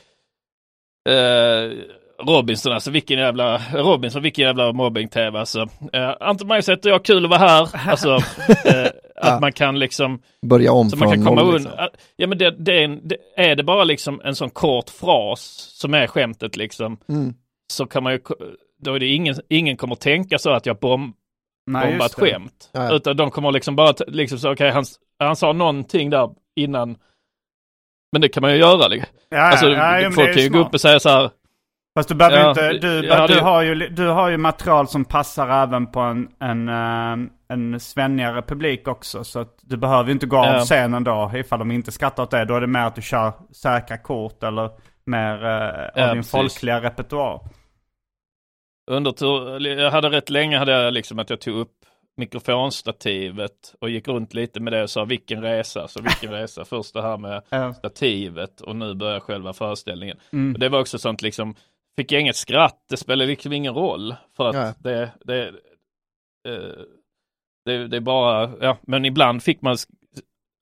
Robinson, alltså vilken jävla, Robinson, vilken jävla mobbing-tv alltså. Eh, Anton Majsäter, jag kul att vara här. Alltså, eh, att man kan liksom Börja om så från man kan komma noll. Liksom. Ja men det, det, är en, det, är det bara liksom en sån kort fras som är skämtet liksom. Mm. Så kan man ju, då är det ingen, ingen kommer tänka så att jag bom, Nej, bombat just det. skämt. Ja. Utan de kommer liksom bara, liksom så okej han, han sa någonting där innan. Men det kan man ju göra. Liksom. Ja, ja, alltså, ja, folk kan ju gå upp och säga så här. Fast du behöver Ja, inte, du, hade du, har ju, du har ju material som passar även på en, en, eh, en svennigare publik också. Så att du behöver ju inte gå av Ja. scenen då ifall de inte skrattar åt det. Då är det mer att du kör säkra kort eller mer eh, av Ja, din precis. folkliga repertoar. Under, jag hade rätt länge hade jag liksom att jag tog upp mikrofonstativet och gick runt lite med det och sa vilken resa, så vilken resa. Först det här med Ja. stativet och nu börjar själva föreställningen. Mm. Och det var också sånt liksom, fick jag inget skratt, det spelar liksom ingen roll. För att Ja. det, det, eh, det, det är bara, ja, men ibland fick man sk-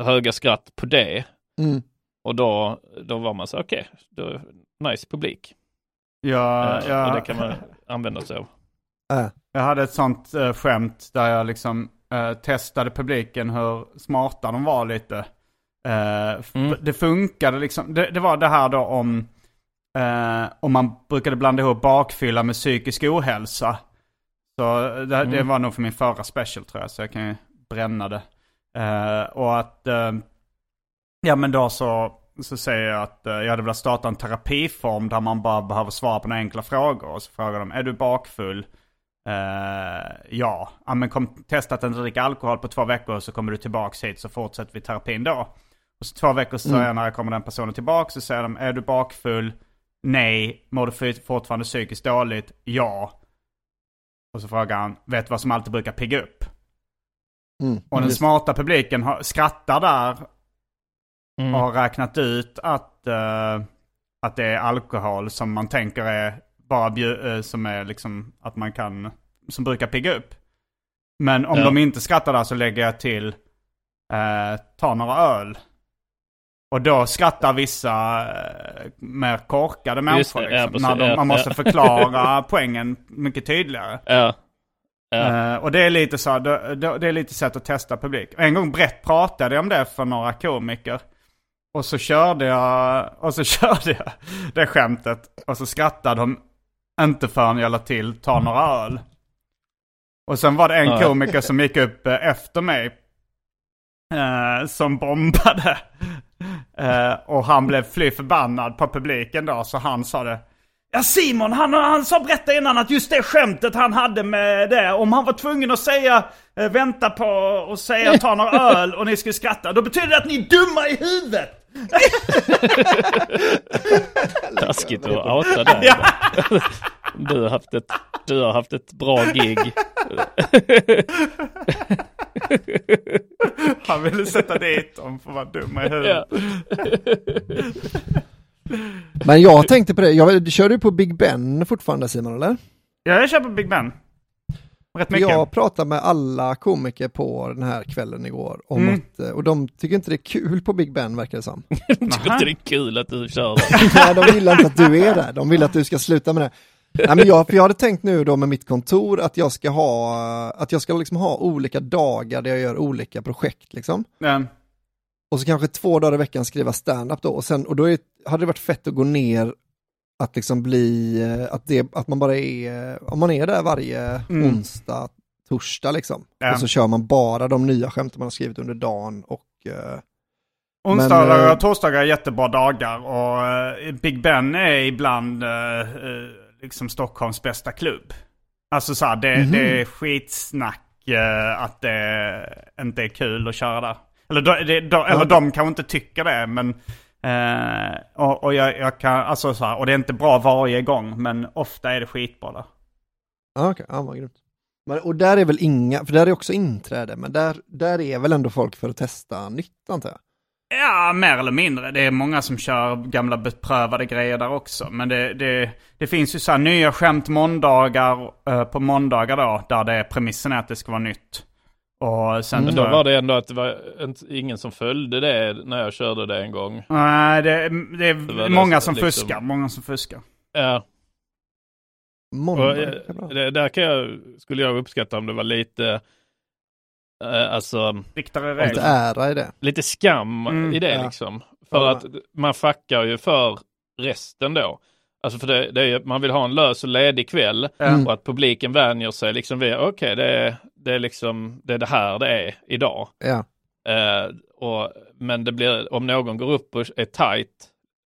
höga skratt på det. Mm. Och då, då var man så okej, då nice publik. Ja, Eh, ja. Och det kan man använda sig av. Äh. Jag hade ett sånt eh, skämt där jag liksom eh, testade publiken hur smarta de var lite. Eh, Mm. Det funkade liksom. Det, det var det här då om, eh, om man brukade blanda ihop bakfylla med psykisk ohälsa. Så det, det Mm. var nog för min förra special tror jag, så jag kan ju bränna det. Eh, och att, eh, ja men då så, så säger jag att eh, jag hade velat starta en terapiform där man bara behöver svara på några enkla frågor. Och så frågar de, är du bakfull? Eh, ja, ja men kom, testa att inte dricka alkohol på två veckor så kommer du tillbaks hit så fortsätter vi terapin då. Och så två veckor senare kommer den personen tillbaks så säger de, är du bakfull? Nej. Mår du fort- fortfarande psykiskt dåligt? Ja. Och så frågar han, vet du vad som alltid brukar pigga upp? Mm. Och den Just- smarta publiken har, skrattar där Mm. och har räknat ut att, eh, att det är alkohol som man tänker är bara bju- eh, som är liksom att man kan, som brukar pigga upp. Men om Ja. de inte skrattar där så lägger jag till, eh, ta några öl. Och då skrattar vissa eh, mer korkade människor. det, ja, Liksom, precis, när de, ja, man måste ja. förklara poängen mycket tydligare. Ja. Ja. Eh, och det är lite så, det, det, är lite sätt att testa publik. En gång brett pratade jag om det för några komiker. Och så körde jag, och så körde jag det skämtet. Och så skrattade de inte förrän jag la till ta några öl. Och sen var det en Ja. komiker som gick upp eh, efter mig. Eh, som bombade. Eh, och han blev fly förbannad på publiken då, så han sa det. Ja Simon, han, han sa berätta innan att just det skämtet han hade med det, om han var tvungen att säga eh, vänta på och säga ta några öl och ni skulle skratta, då betyder det att ni är dumma i huvudet! Taskigt att outa det. Ja. Du har haft ett, du har haft ett bra gig. Han ville sätta dit dem för att vara dumma i huvudet. Ja. Men jag tänkte på det, jag, kör du på Big Ben fortfarande Simon eller? Ja, jag köper Big Ben. Rätt mycket. Jag pratade med alla komiker på den här kvällen igår om Mm. att, eh, och de tycker inte det är kul på Big Ben verkar det som. Tycker inte det är kul att du kör. Nej, de vill inte att du är där, de vill att du ska sluta med det. Nej, men jag, för jag hade tänkt nu då med mitt kontor att jag ska ha, att jag ska liksom ha olika dagar där jag gör olika projekt liksom. Ja. Och så kanske två dagar i veckan skriva stand-up då och sen, och då är, hade det varit fett att gå ner att liksom bli, att, det, att man bara är, om man är där varje Mm. onsdag, torsdag liksom. Ja. Och så kör man bara de nya skämten man har skrivit under dagen och eh, Onsdagar eh, och torsdagar är jättebra dagar och eh, Big Ben är ibland liksom Stockholms bästa klubb. Alltså så här, det, Mhm. det är skitsnack eh, att det inte är kul att köra där. Eller, då, det, då, eller de kanske inte tycker det men eh, och, och jag, jag kan, alltså så här, och det är inte bra varje gång men ofta är det skitbra där. ja okej, ja vad grymt. Men, och där är väl inga, för där är också inträde, men där, där är väl ändå folk för att testa nytt antar jag. Ja, mer eller mindre. Det är många som kör gamla beprövade grejer där också. Men det, det, det finns ju så här nya skämt måndagar eh, på måndagar då, där det är premissen är att det ska vara nytt. Och sen Men tror då var det ändå att det var ingen som följde det när jag körde det en gång. Nej, det, det är Det många det som liksom- fuskar. Många som fuskar. Ja, Måndag, och, eh, det, där kan jag, skulle jag uppskatta om det var lite, eh, alltså, Riktare Lite regler. ära i det. lite skam Mm, i det ja. liksom. För Ja. att man fuckar ju för resten då. Alltså för det, det är, ju- man vill ha en lös och ledig kväll Mm. och att publiken vänjer sig liksom vid, okej det, är, det är liksom, det är det här det är idag. Ja. Eh, och, men det blir, om någon går upp och är tight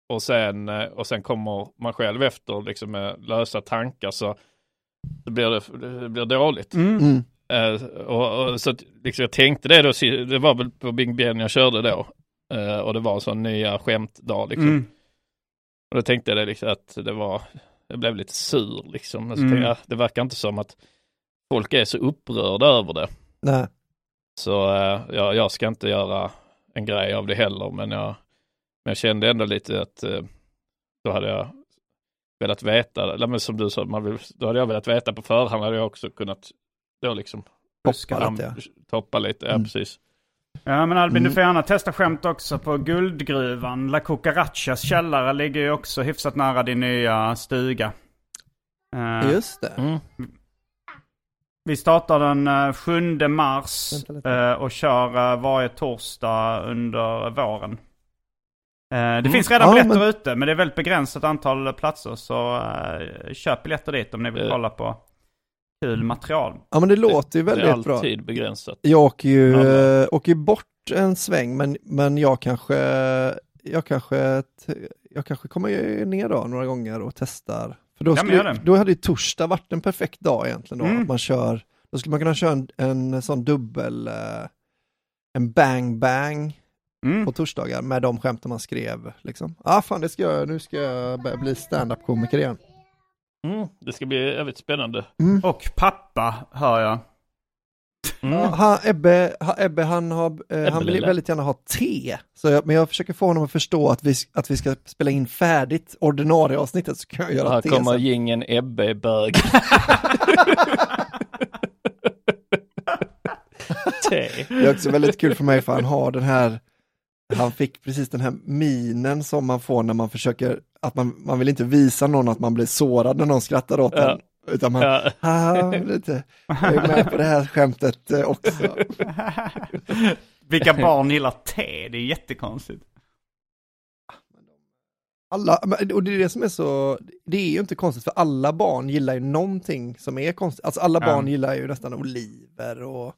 och sen, eh, och sen kommer man själv efter liksom med lösa tankar så, så blir det, det blir dåligt. Mm. Mm. Eh, och, och, så att, liksom, jag tänkte det då, det var väl på Big Ben jag körde då. Eh, och det var en sån nya skämtdag liksom. Mm. Och då tänkte jag det liksom att det var, jag blev lite sur liksom. Men så Mm. jag, det verkar inte som att folk är så upprörda över det. Nej. Så eh, ja, jag ska inte göra en grej av det heller, men jag, men jag kände ändå lite att då hade jag velat veta, eller men som du sa, man vill, då hade jag velat veta på förhand, hade jag också kunnat då liksom Toppa fram- lite, ja. toppa lite, ja Mm. precis. Ja men Albin Mm. du får gärna testa skämt också på Guldgruvan. La Cucarachas källare ligger ju också hyfsat nära din nya stuga. Eh, Just det. Mm. Vi startar den eh, 7 mars Vänta lite. eh, och kör eh, varje torsdag under våren. Eh, Det Mm. finns redan Ja, biljetter men- ute men det är väldigt begränsat antal platser så eh, köp biljetter dit om ni vill Eh. kolla på kul material. Ja men det låter ju Det är väldigt bra. alltid begränsat. Jag åker ju, eh, åker ju bort en sväng men, men jag kanske, jag kanske, jag kanske kommer ner då några gånger och testar. För då, Ja, skulle, då hade ju torsdag varit en perfekt dag egentligen då. Mm. Att man kör, då skulle man kunna köra en, en sån dubbel, eh, en bang bang Mm. på torsdagar med de skämten man skrev. Liksom. Ah, fan, det ska jag, nu ska jag börja bli stand-up-komiker igen. Mm. Det ska bli jävligt spännande. Och pappa hör jag. Mm. Ja, han, Ebbe, ha, Ebbe han, har, eh, han vill väldigt gärna ha te. Så jag, men jag försöker få honom att förstå att vi, att vi ska spela in färdigt ordinarie avsnittet så kan jag göra Här te kommer gingen Ebbe bög. Te. Det är också väldigt kul för mig för han har den här, han fick precis den här minen som man får när man försöker, att man, man vill inte visa någon att man blir sårad när någon skrattar åt Ja. en. Utan man, Ja. ah, lite, jag är med på det här skämtet eh, också. Vilka barn gillar te? Det är jättekonstigt. Alla, och det är det som är så, det är ju inte konstigt för alla barn gillar ju någonting som är konstigt. Alltså alla Ja. barn gillar ju nästan oliver och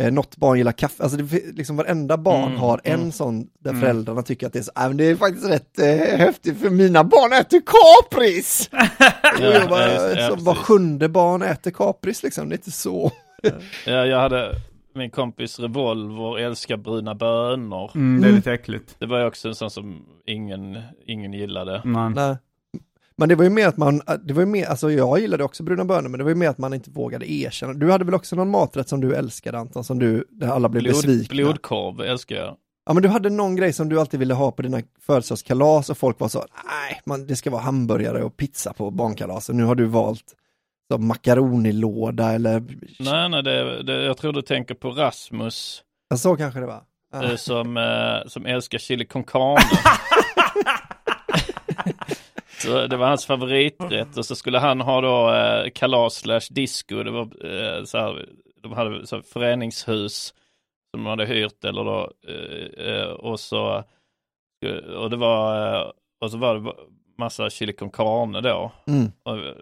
eh, något barn gillar kaffe. Alltså det, liksom varenda barn Mm, har en mm. sån där Mm. föräldrarna tycker att det är så, "Ah, men det är faktiskt rätt eh, häftigt för mina barn äter kapris! jag bara, ja, ja, så var sjunde barn äter kapris liksom, det är inte så. Ja, jag hade min kompis Revolver älskar bruna bönor. Mm, det är lite äckligt. Det var ju också en sån som ingen, ingen gillade. Nej. Men det var ju mer att man, det var ju mer, alltså jag gillade också bruna bönor, men det var ju mer att man inte vågade erkänna. Du hade väl också någon maträtt som du älskade Anton, som du, där alla blev Blod, besvikna? blodkorv älskar jag. Ja men du hade någon grej som du alltid ville ha på dina födelsedagskalas och folk var så, nej, man, det ska vara hamburgare och pizza på barnkalasen. Nu har du valt så, makaronilåda eller, Nej, nej, det, det, jag tror du tänker på Rasmus ja, så kanske det var. Ja. eh, som, eh, som älskar chili con carne. det var hans favoriträtt och så skulle han ha då eh, kalas slash disco. Det var eh, så här, de hade så här, föreningshus som de hade hyrt eller då eh, eh, och så och det var eh, och så var det massa chili con carne då. Mm. Och jag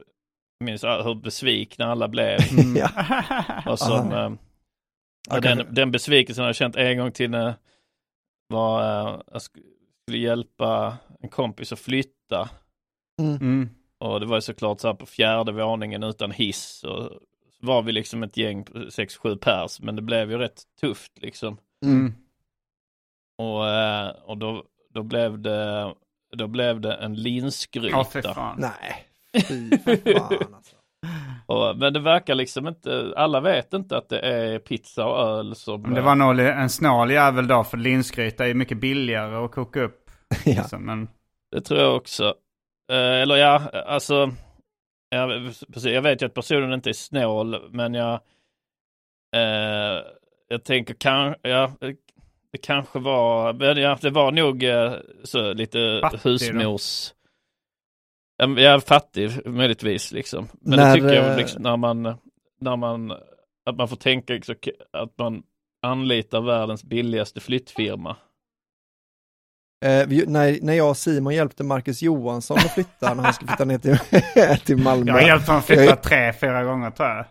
minns hur besvikna alla blev. ja. Och som, eh, och den, den besvikelsen har jag känt en gång till när var, eh, jag sk- skulle hjälpa en kompis att flytta. Mm. Och det var ju såklart så här på fjärde våningen utan hiss. Och så var vi liksom ett gäng på 6-7 pers, men det blev ju rätt tufft liksom. Mm. Och, eh, och då, då, blev det, då blev det en Ja, linsgryta. fan. Nej, fy för fan alltså. Och, men det verkar liksom inte, alla vet inte att det är pizza och öl som... Men det var nog en snål jävel då, för linsgryta är mycket billigare att koka upp. Ja. Liksom, men... Det tror jag också. Eh, eller ja, alltså. Jag, precis, jag vet ju att personen inte är snål, men jag. Eh, jag tänker kan, ja, det kanske var, men ja, det var nog eh, så lite Fattig då? husmors. Ja, men Jag är fattig möjligtvis liksom. Men När, det tycker jag eh, liksom, när man, när man, att man får tänka liksom, att man anlitar världens billigaste flyttfirma. Eh, vi, när, när jag och Simon hjälpte Marcus Johansson att flytta, när han skulle flytta ner till, till Malmö. Jag har hjälpt honom flytta Jag- tre, fyra gånger tror jag.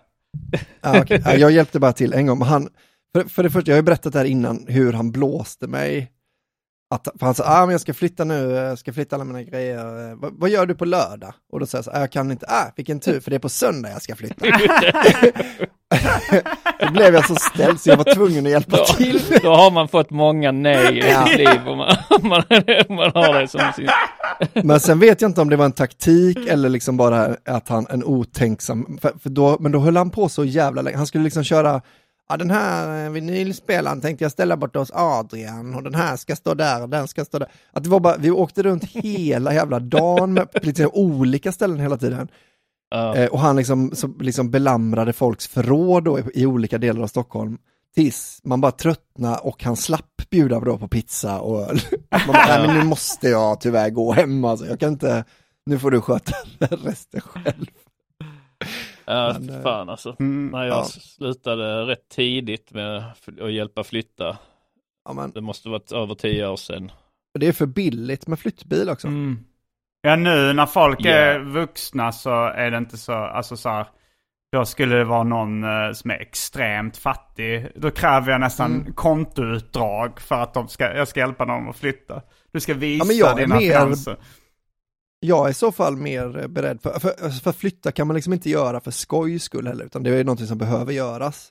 Ja, okej. Ja, jag hjälpte bara till en gång. Han, för, för det första, jag har ju berättat det här innan, hur han blåste mig. Att, han sa, ah, men jag ska flytta nu, jag ska flytta alla mina grejer. Eh, Vad, vad gör du på lördag? Och då säger jag så, ah, jag kan inte, ah, vilken tur, för det är på söndag jag ska flytta. då blev jag så ställd så jag var tvungen att hjälpa Då, till. då har man fått många nej i sitt liv om man, om man, om man har det som sin... Men sen vet jag inte om det var en taktik eller liksom bara att han, en otänksam, för, för då, men då höll han på så jävla länge. Han skulle liksom köra, ja den här eh, vinylspelaren tänkte jag ställa bort hos Adrian och den här ska stå där och den ska stå där. Att det var bara, vi åkte runt hela jävla dagen med lite olika ställen hela tiden. Eh, och han liksom, så, liksom belamrade folks förråd då, i, i olika delar av Stockholm. Tills man bara tröttnade och han slapp bjuda då på pizza och öl. Man bara, nej men nu måste jag tyvärr gå hem alltså. Jag kan inte, nu får du sköta resten själv. Ja, Men, eh, fan alltså. Mm, När jag ja. slutade rätt tidigt med att hjälpa flytta. Ja, men, Det måste varit över tio år sedan. och det är för billigt med flyttbil också. Mm. Ja nu när folk Ja. är vuxna så är det inte så, alltså så här, då skulle det vara någon eh, som är extremt fattig. Då kräver jag nästan Mm. kontoutdrag för att de ska, jag ska hjälpa dem att flytta. Du ska visa men jag är dina mer- finanser. Jag är i så fall mer eh, beredd, för, för, för flytta kan man liksom inte göra för skojs skull heller, utan det är någonting som behöver göras.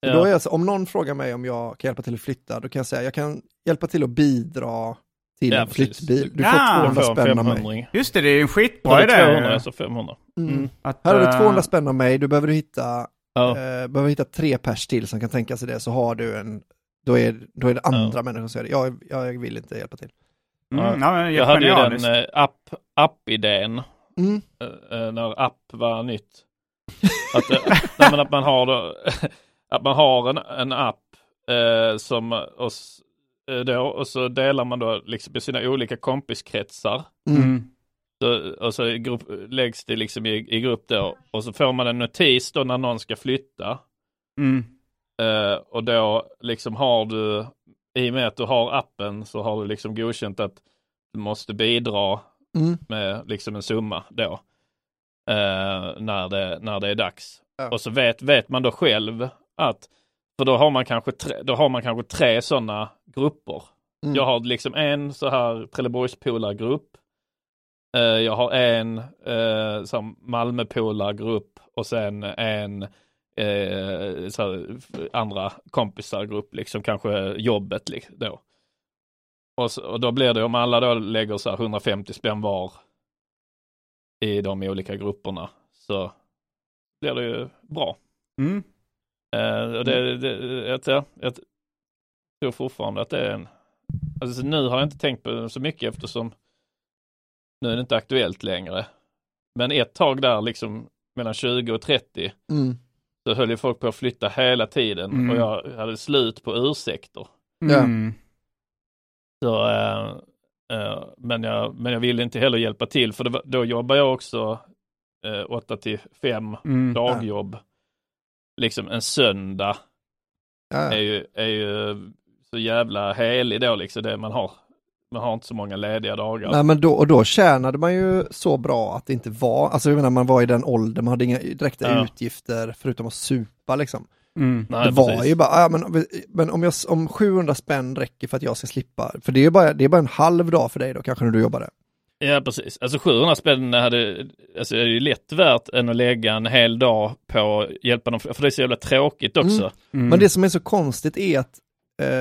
Ja. Då är jag, så- om någon frågar mig om jag kan hjälpa till att flytta, då kan jag säga jag kan hjälpa till att bidra till Ja, en flyttbil. Du Ja, får Jag 200 får en spänn av mig. 500 Just det, det är ju en skitbra det idé. 200, alltså 500. Mm. Att, Här har du eh, 200 spänn av mig, du behöver hitta, Ja. eh, behöver hitta tre pers till som kan tänka sig det, så har du en, då är, då är det andra människor som säger det. Jag, jag vill inte hjälpa till. Mm, ja, Jag hade ju den eh, app, app-idén. Mm. eh, eh, när app var nytt. Att, nej, men att man har, då, att man har en, en app eh, som och, då, och så delar man då liksom i sina olika kompiskretsar. Mm. Mm. Så, och så grupp, läggs det liksom i, i grupp då och så får man en notis då när någon ska flytta. Mm. Eh, och då liksom har du, i och med att du har appen så har du liksom godkänt att du måste bidra Mm. med liksom en summa då. Eh, när, det, när det är dags. Ja. Och så vet, vet man då själv att, för då har man kanske tre, då har man kanske tre sådana grupper. Mm. Jag har liksom en så här Trelleborgspolargrupp. Eh, jag har en eh, Malmöpolargrupp och sen en eh, här, andra kompisargrupp, liksom kanske jobbet li- då. Och, så, och då blir det om alla då lägger så här 150 spänn var i de olika grupperna så blir det ju bra. Mm. Eh, och det, det, jag, jag tror fortfarande att det är en... Alltså nu har jag inte tänkt på det så mycket eftersom nu är det inte aktuellt längre. Men ett tag där liksom mellan 20 och 30 Mm. Så höll ju folk på att flytta hela tiden Mm. och jag hade slut på ursäkter. Ja. Mm. Så, eh, eh, men, jag, men jag ville inte heller hjälpa till för det var, då jobbar jag också eh, 8 till 5 Mm. dagjobb. Liksom en söndag Ja, är ja. ju, är ju så jävla helig då liksom. Det man har. Man har inte så många lediga dagar. Nej men då, och då tjänade man ju så bra att det inte var, alltså jag menar man var i den åldern, man hade inga direkta Ja. utgifter förutom att supa liksom. Mm. Nej, det var precis. ju bara, ja, men, men om, jag, om 700 spänn räcker för att jag ska slippa, för det är ju bara, det är bara en halv dag för dig då kanske när du jobbade. Ja precis. Alltså 700 spänn hade, alltså är ju lätt värt än att lägga en hel dag på att hjälpa dem. För det är så jävla tråkigt också. Mm. Men det som är så konstigt är att,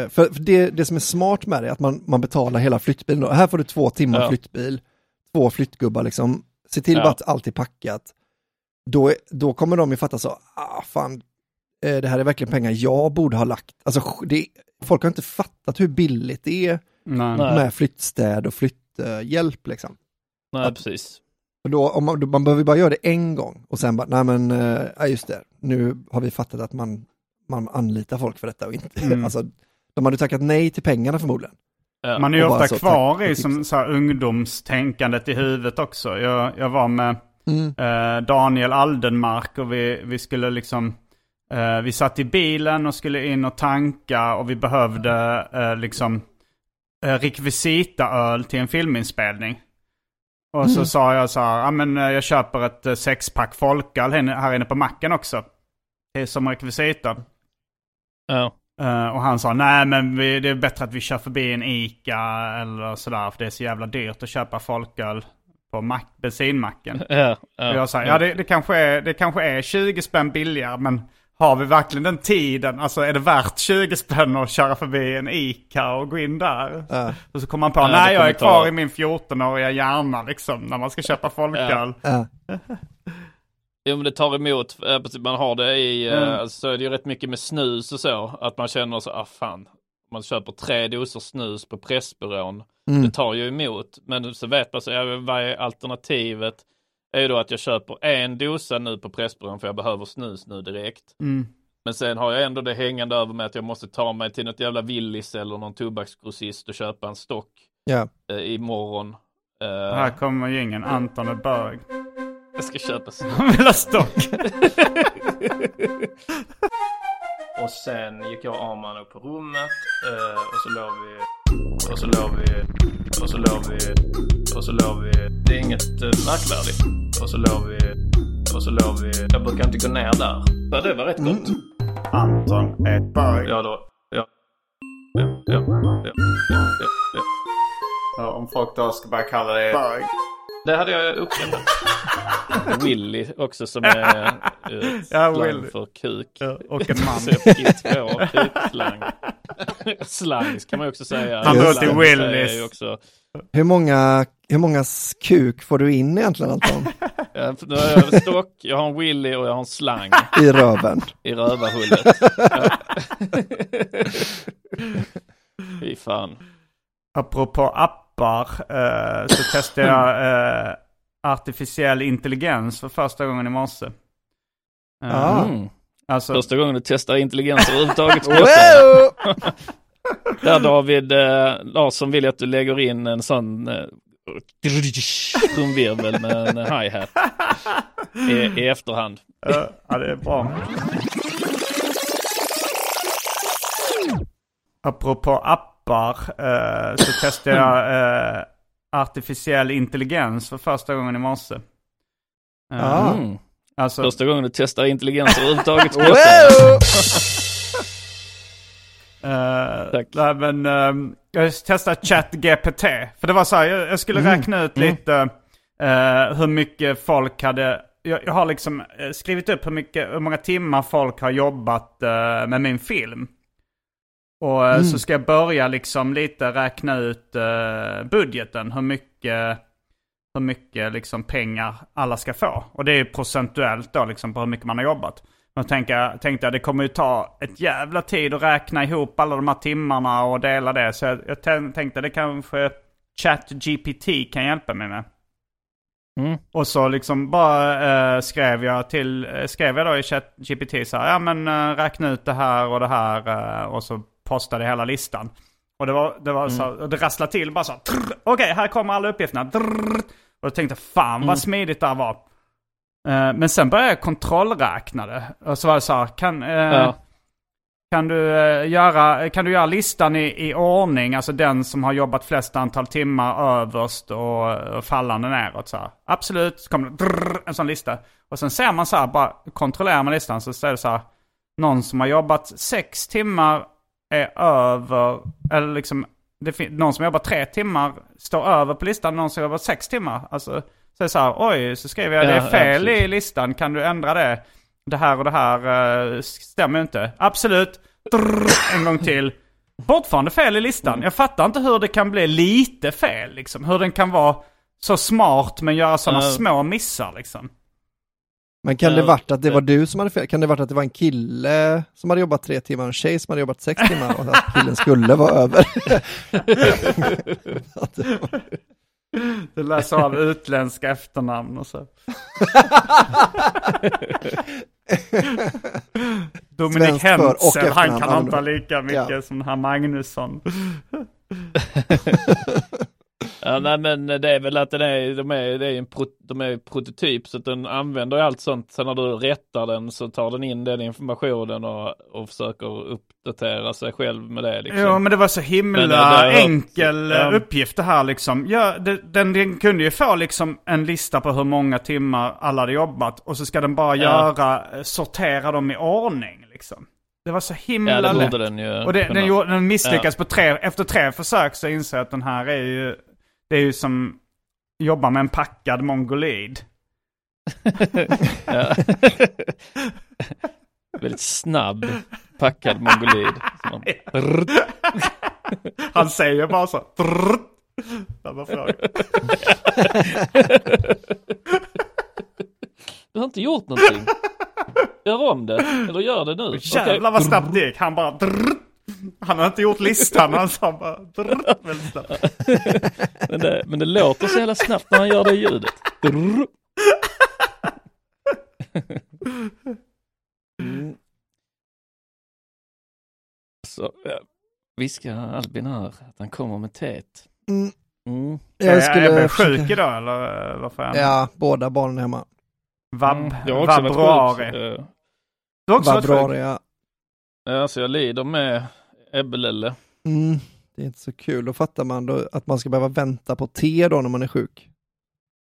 för, för det, det som är smart med det är att man, man betalar hela flyttbilen då. Här får du två timmar Ja. flyttbil, två flyttgubbar liksom, se till Ja. bara att allt är packat. då, då kommer de ju fatta så, ah fan, eh, det här är verkligen pengar jag borde ha lagt. Alltså, det, folk har inte fattat hur billigt det är Nej. Med flyttstäd och flytthjälp liksom. Nej, Att- precis. För då, om man, man behöver bara göra det en gång och sen bara, nej men, eh, ja just det, nu har vi fattat att man, man anlitar folk för detta och inte, Mm. alltså, de hade tackat nej till pengarna förmodligen. Ja. Man är ju ofta så, kvar i som så här ungdomstänkandet i huvudet också. Jag, jag var med Mm. eh, Daniel Aldenmark och vi, vi skulle liksom... Eh, vi satt i bilen och skulle in och tanka och vi behövde eh, liksom eh, rekvisita-öl till en filminspelning. Och så sa jag så här, ja men eh, jag köper ett eh, sexpack folköl här inne- här inne på macken också. Det är som rekvisita. Eh, och han sa nej men vi, det är bättre att vi kör förbi en ICA eller sådär för det är så jävla dyrt att köpa folköl på mack, bensinmacken. Och ja, jag sa ja det, det, kanske är, det kanske är 20 spänn billigare men har vi verkligen den tiden? Alltså är det värt 20 spänn att köra förbi en ICA och gå in där? Ja. Och så kommer man på, det nej jag är kvar ta- i min 14-åriga hjärna liksom när man ska köpa folköl. Jo men det tar emot, eh, man har det i, eh, Mm. så är det ju rätt mycket med snus och så, att man känner så, ah fan, man köper tre doser snus på Pressbyrån, Mm. det tar ju emot, men så vet man så, ja, vad är alternativet? Är ju då att jag köper en dosa nu på Pressbyrån för jag behöver snus nu direkt. Mm. Men sen har jag ändå det hängande över mig att jag måste ta mig till något jävla Willys eller någon tobaksgrossist och köpa en stock Ja. eh, imorgon. Eh, Här kommer ju ingen Anton är bög. Jag ska köpa så. Han vill ha stock. Och sen gick jag och Arman upp på rummet eh, och så låg vi och så låg vi och så låg vi och så låg vi. Det är inget eh, märkvärdigt. Och så låg vi och så låg vi. Jag brukar inte gå ner där. Ja, det var rätt gott. Anton är bög. Ja då. Ja. Ja, ja, ja, ja, ja, ja. Ja, om folk då ska börja kalla det bög. Det hade jag uppskattat. Willy också som är eh, Ja, slang Willy. för kuk. Ja, och en man. Så jag fick två kukslang. Slang kan man ju också säga. Han Slang till Willys. Också, Hur många, hur många kuk får du in egentligen Anton? Nu har jag en stock, jag har en Willy och jag har en slang I röven? i rövarhullet. Fy fan. Apropå appar eh, så testade jag eh, artificiell intelligens för första gången i morse. Eh, Ah. Mm. Alltså, Första gången du testar intelligens överhuvudtaget. Där David eh, Larsson vill att du lägger in en sån eh, trumvirvel med en hi-hat i, i efterhand. ja, det är bra. Apropå appar eh, så testade jag eh, artificiell intelligens för första gången i morse. Eh, Ah. Mm. Alltså, Första gången du testar intelligens överhuvudtaget. Wow! Uh, Tack. nej, men, ehm, jag testade ChatGPT. För det var så här, jag, jag skulle räkna ut lite eh, hur mycket folk hade... Jag, jag har liksom skrivit upp hur, mycket, hur många timmar folk har jobbat eh, med min film. Och eh, så ska jag börja liksom lite räkna ut eh, budgeten. Hur mycket, hur mycket liksom pengar alla ska få. Och det är procentuellt då liksom på hur mycket man har jobbat. Men tänkte jag, tänkte jag det kommer ju ta ett jävla tid att räkna ihop alla de här timmarna och dela det. Så jag, jag tän- tänkte det kanske ChatGPT kan hjälpa mig med. Mm. Och så liksom bara eh, skrev jag till, skrev jag då i ChatGPT så här, ja men eh, räkna ut det här och det här eh, och så postade hela listan. Och det var, det var så, och det rasslade till bara så, okej här kommer alla uppgifterna. Trrr, och jag tänkte fan vad smidigt det här var. Eh, men sen började jag kontrollräkna det. Och så var det så här, kan, eh, Ja. kan, du, eh, göra, kan du göra listan i, i ordning, alltså den som har jobbat flest antal timmar överst och, och fallande neråt så här. Absolut, så kommer det drrr, en sån lista. Och sen ser man så här, bara kontrollerar man listan så står det så här, någon som har jobbat sex timmar är över, eller liksom, det någon som jobbar tre timmar står över på listan, någon som jobbar sex timmar. Alltså, så är det så här, oj, så skriver jag det Ja, är ja, fel precis. i listan, kan du ändra det? Det här och det här eh, stämmer inte. Absolut, Drrr, en gång till. Fortfarande fel i listan. Jag fattar inte hur det kan bli lite fel liksom. Hur den kan vara så smart men göra sådana Ja. små missar liksom. Men kan det varit att det var du som hade fel? Kan det varit att det var en kille som hade jobbat tre timmar och en tjej som hade jobbat sex timmar och att killen skulle vara över? Du läser av utländska efternamn och så. Dominik Hentzel, han kan inte lika mycket ja. som den här Magnusson. Ja, nej, men det är väl att den är, de är, det är en pro, de är prototyp så att den använder allt sånt. Sen när du rättar den så tar den in den informationen och, och försöker uppdatera sig själv med det. Liksom. Jo, men det var så himla Men, eh, enkel eh, Ja. uppgift det här liksom. Ja, det, den, den kunde ju få liksom en lista på hur många timmar alla hade jobbat och så ska den bara Ja. göra, eh, sortera dem i ordning liksom. Det var så himla ja, lätt. den ju Och det, kunna. den, gjorde- den misslyckas på tre, efter tre försök så inser jag att den här är ju, det är ju som jobba med en packad mongolid. Ja. Väldigt snabb packad mongolid. Man- Han säger bara så. Frågar. Du har inte gjort någonting. Gör om det, eller gör det nu. Jävlar vad snabbt det gick. Han bara... Trrrt. Han har inte gjort listan, han sa bara... Trrrt. Väldigt snabbt. Men det, men det låter så jävla snabbt när han gör det ljudet. Mm. Så ja, viskar Albin här att han kommer med teet. Mm. Mm. Jag Jag skulle blev försöka- sjuk idag eller varför är han? Ja, båda barnen är hemma. Vab, Mm, Jag har också varit sjuk. Du har också varit sjuk? Vabruari, ja. Ja, så jag lider med Ebbelelle. Mm, det är inte så kul. Då fattar man då att man ska behöva vänta på te då när man är sjuk.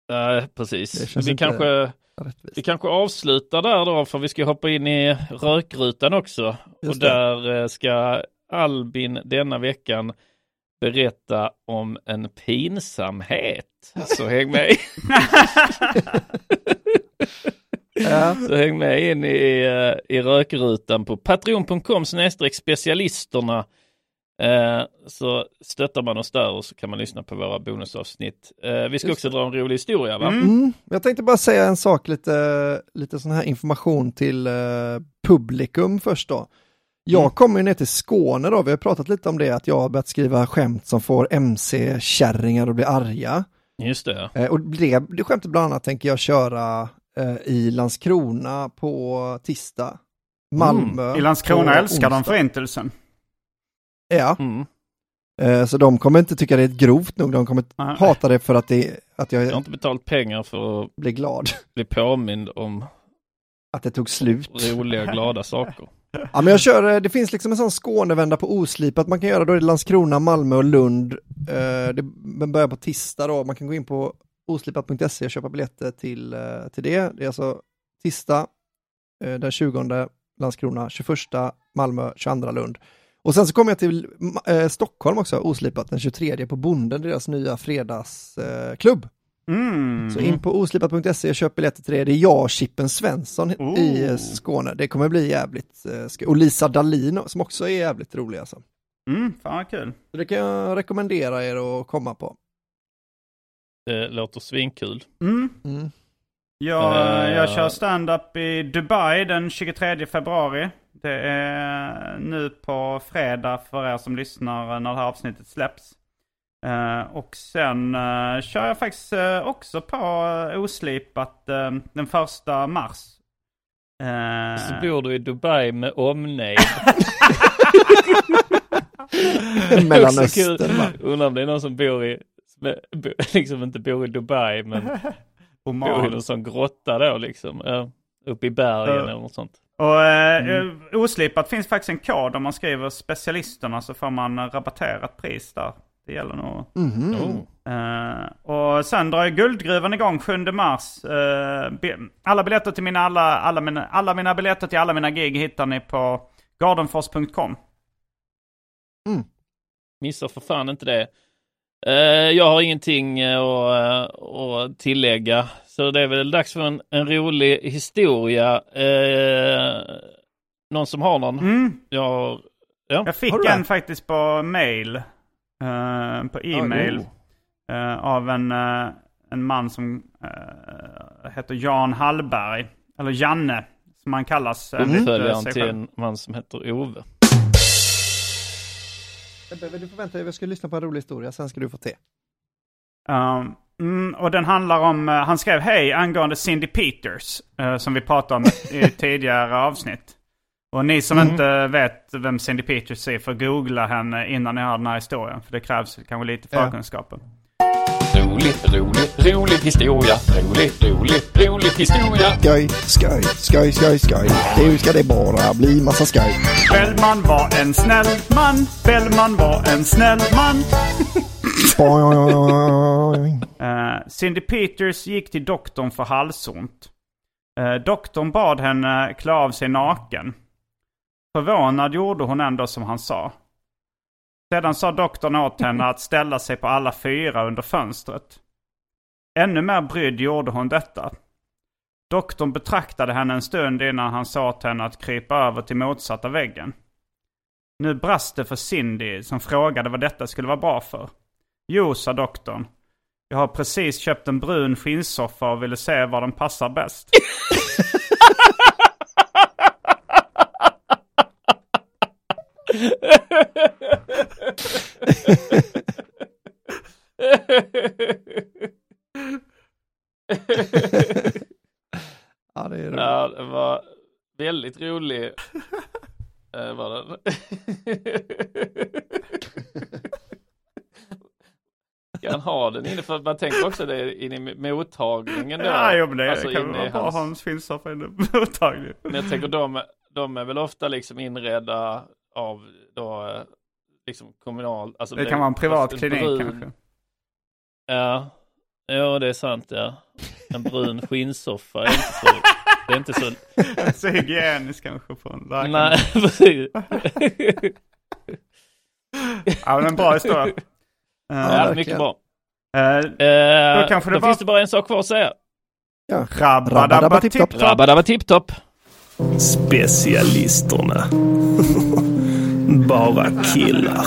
Nej, Det precis. Vi kanske, Rättvist. vi kanske avslutar där då, för vi ska hoppa in i rökrutan också. Just och det. där eh, ska Albin denna veckan berätta om en pinsamhet. Så häng med. Ja. Så häng med in i, eh, i rökrutan på patreon.com specialisterna. Eh, så stöttar man oss där och så kan man lyssna på våra bonusavsnitt. Eh, vi ska Just också dra en rolig historia va? Mm. Jag tänkte bara säga en sak, lite, lite sån här information till eh, publikum först då. Jag Mm. kommer ju ner till Skåne då, vi har pratat lite om det, att jag har börjat skriva skämt som får MC-kärringar att bli arga. Just det. Eh, och det, det skämtet bland annat tänker jag köra eh, i Landskrona på tisdag. Malmö. Mm. I Landskrona älskar de förintelsen. Ja, Mm. eh, så de kommer inte tycka det är ett grovt nog, de kommer Nej. hata det för att, det, att jag Jag har inte betalt pengar för att blir glad. bli påmind om Att det tog slut. roliga glada saker. Ja men jag kör, eh, det finns liksom en sån Skånevända på oslipat man kan göra då i Landskrona, Malmö och Lund. Eh, det börjar på tisdag då, man kan gå in på oslipat.se och köpa biljetter till, eh, till det. Det är alltså tisdag eh, den 20 Landskrona, 21 Malmö, 22 Lund. Och sen så kommer jag till eh, Stockholm också, oslipat den 23 på Bonden, deras nya fredagsklubb. Eh. Mm. Så in på oslipat.se och köp biljetter till det. Det är jag och Chippen Svensson Oh. i eh, Skåne. Det kommer bli jävligt eh, Och Lisa Dahlin som också är jävligt rolig alltså. Mm, fan vad kul. Så det kan jag rekommendera er att komma på. Det låter svinkul. Mm. Mm. Jag, Eh. jag kör stand-up i Dubai den 23 februari. Det är nu på fredag för er som lyssnar när det här avsnittet släpps. Eh, och sen eh, kör jag faktiskt eh, också på uh, oslipat eh, den första mars. Eh, Så bor du i Dubai med omnejd. Mellanöstern? Undrar om det är någon som bor i, liksom inte bor i Dubai men bor i Oman. någon sån grotta då liksom. Uppe i bergen Ja. eller något sånt. Och eh, Mm. oslipat finns faktiskt en kod om man skriver specialisterna så får man eh, rabatterat pris där. Det gäller nog. Mhm. Oh. Eh, och sen drar Guldgruvan igång 7 mars. Eh, alla biljetter till mina, alla, alla, mina, alla mina biljetter till alla mina gig hittar ni på gardenfors.com. Missa för fan inte det. Eh, jag har ingenting eh, att, eh, att tillägga. Så det är väl dags för en, en rolig historia. Eh, någon som har någon? Mm. Jag, ja. Jag fick en faktiskt på mail. eh, på e-mail. Oh. eh, av en, eh, en man som eh, heter Jan Hallberg. eller Janne, som han kallas. eh, eh, Uppföljaren till en man som heter Ove. Du får vänta, jag ska lyssna på en rolig historia, sen ska du få te. Um, mm, och den handlar om, eh, han skrev hej angående Cindy Peters, eh, som vi pratade om i tidigare avsnitt. Och ni som inte vet vem Cindy Peters är får googla henne innan ni hör den här historien. För det krävs kanske lite Ja. Förkunskaper. Rolig, rolig, historia. Rolig, rolig, rolig historia. Skoj, skoj, skoj, skoj, skoj. Nu ska det bara bli massa skoj. Bellman var en snäll man, Bellman var en snäll man. Eh, Cindy Peters gick till doktorn för halsont. Eh, doktorn bad henne klä av sig naken. Förvånad gjorde hon ändå som han sa. Sedan sa doktorn åt henne att ställa sig på alla fyra under fönstret. Ännu mer brydd gjorde hon detta. Doktorn betraktade henne en stund innan han sa åt henne att krypa över till motsatta väggen. Nu brast det för Cindy som frågade vad detta skulle vara bra för. Jo, sa doktorn. Jag har precis köpt en brun skinnsoffa och ville se var den passar bäst. Ja, det är roligt. Ja, det var väldigt rolig. Eh, var den. Ska han ha den inne? För man tänker också det inne i mottagningen då. Ja, jo, men det Alltså kan vara i hans- ha en skinnsoffa inne på mottagningen. Men jag tänker de, de är väl ofta liksom inredda av då eh, liksom kommunal. Alltså Det kan vara en privat brun- klinik kanske. Ja, ja det är sant ja. En brun skinnsoffa är inte så, det är inte så, så hygieniskt kanske på en läkare. nej precis. Ja, men en bra historia. Ja, mycket bra. Eh, Då kanske det då bara- finns det bara en sak kvar att säga. Ja. Rabba-dabba tipp-topp. tipp Rabba tipptopp. Specialisterna. Bara killar.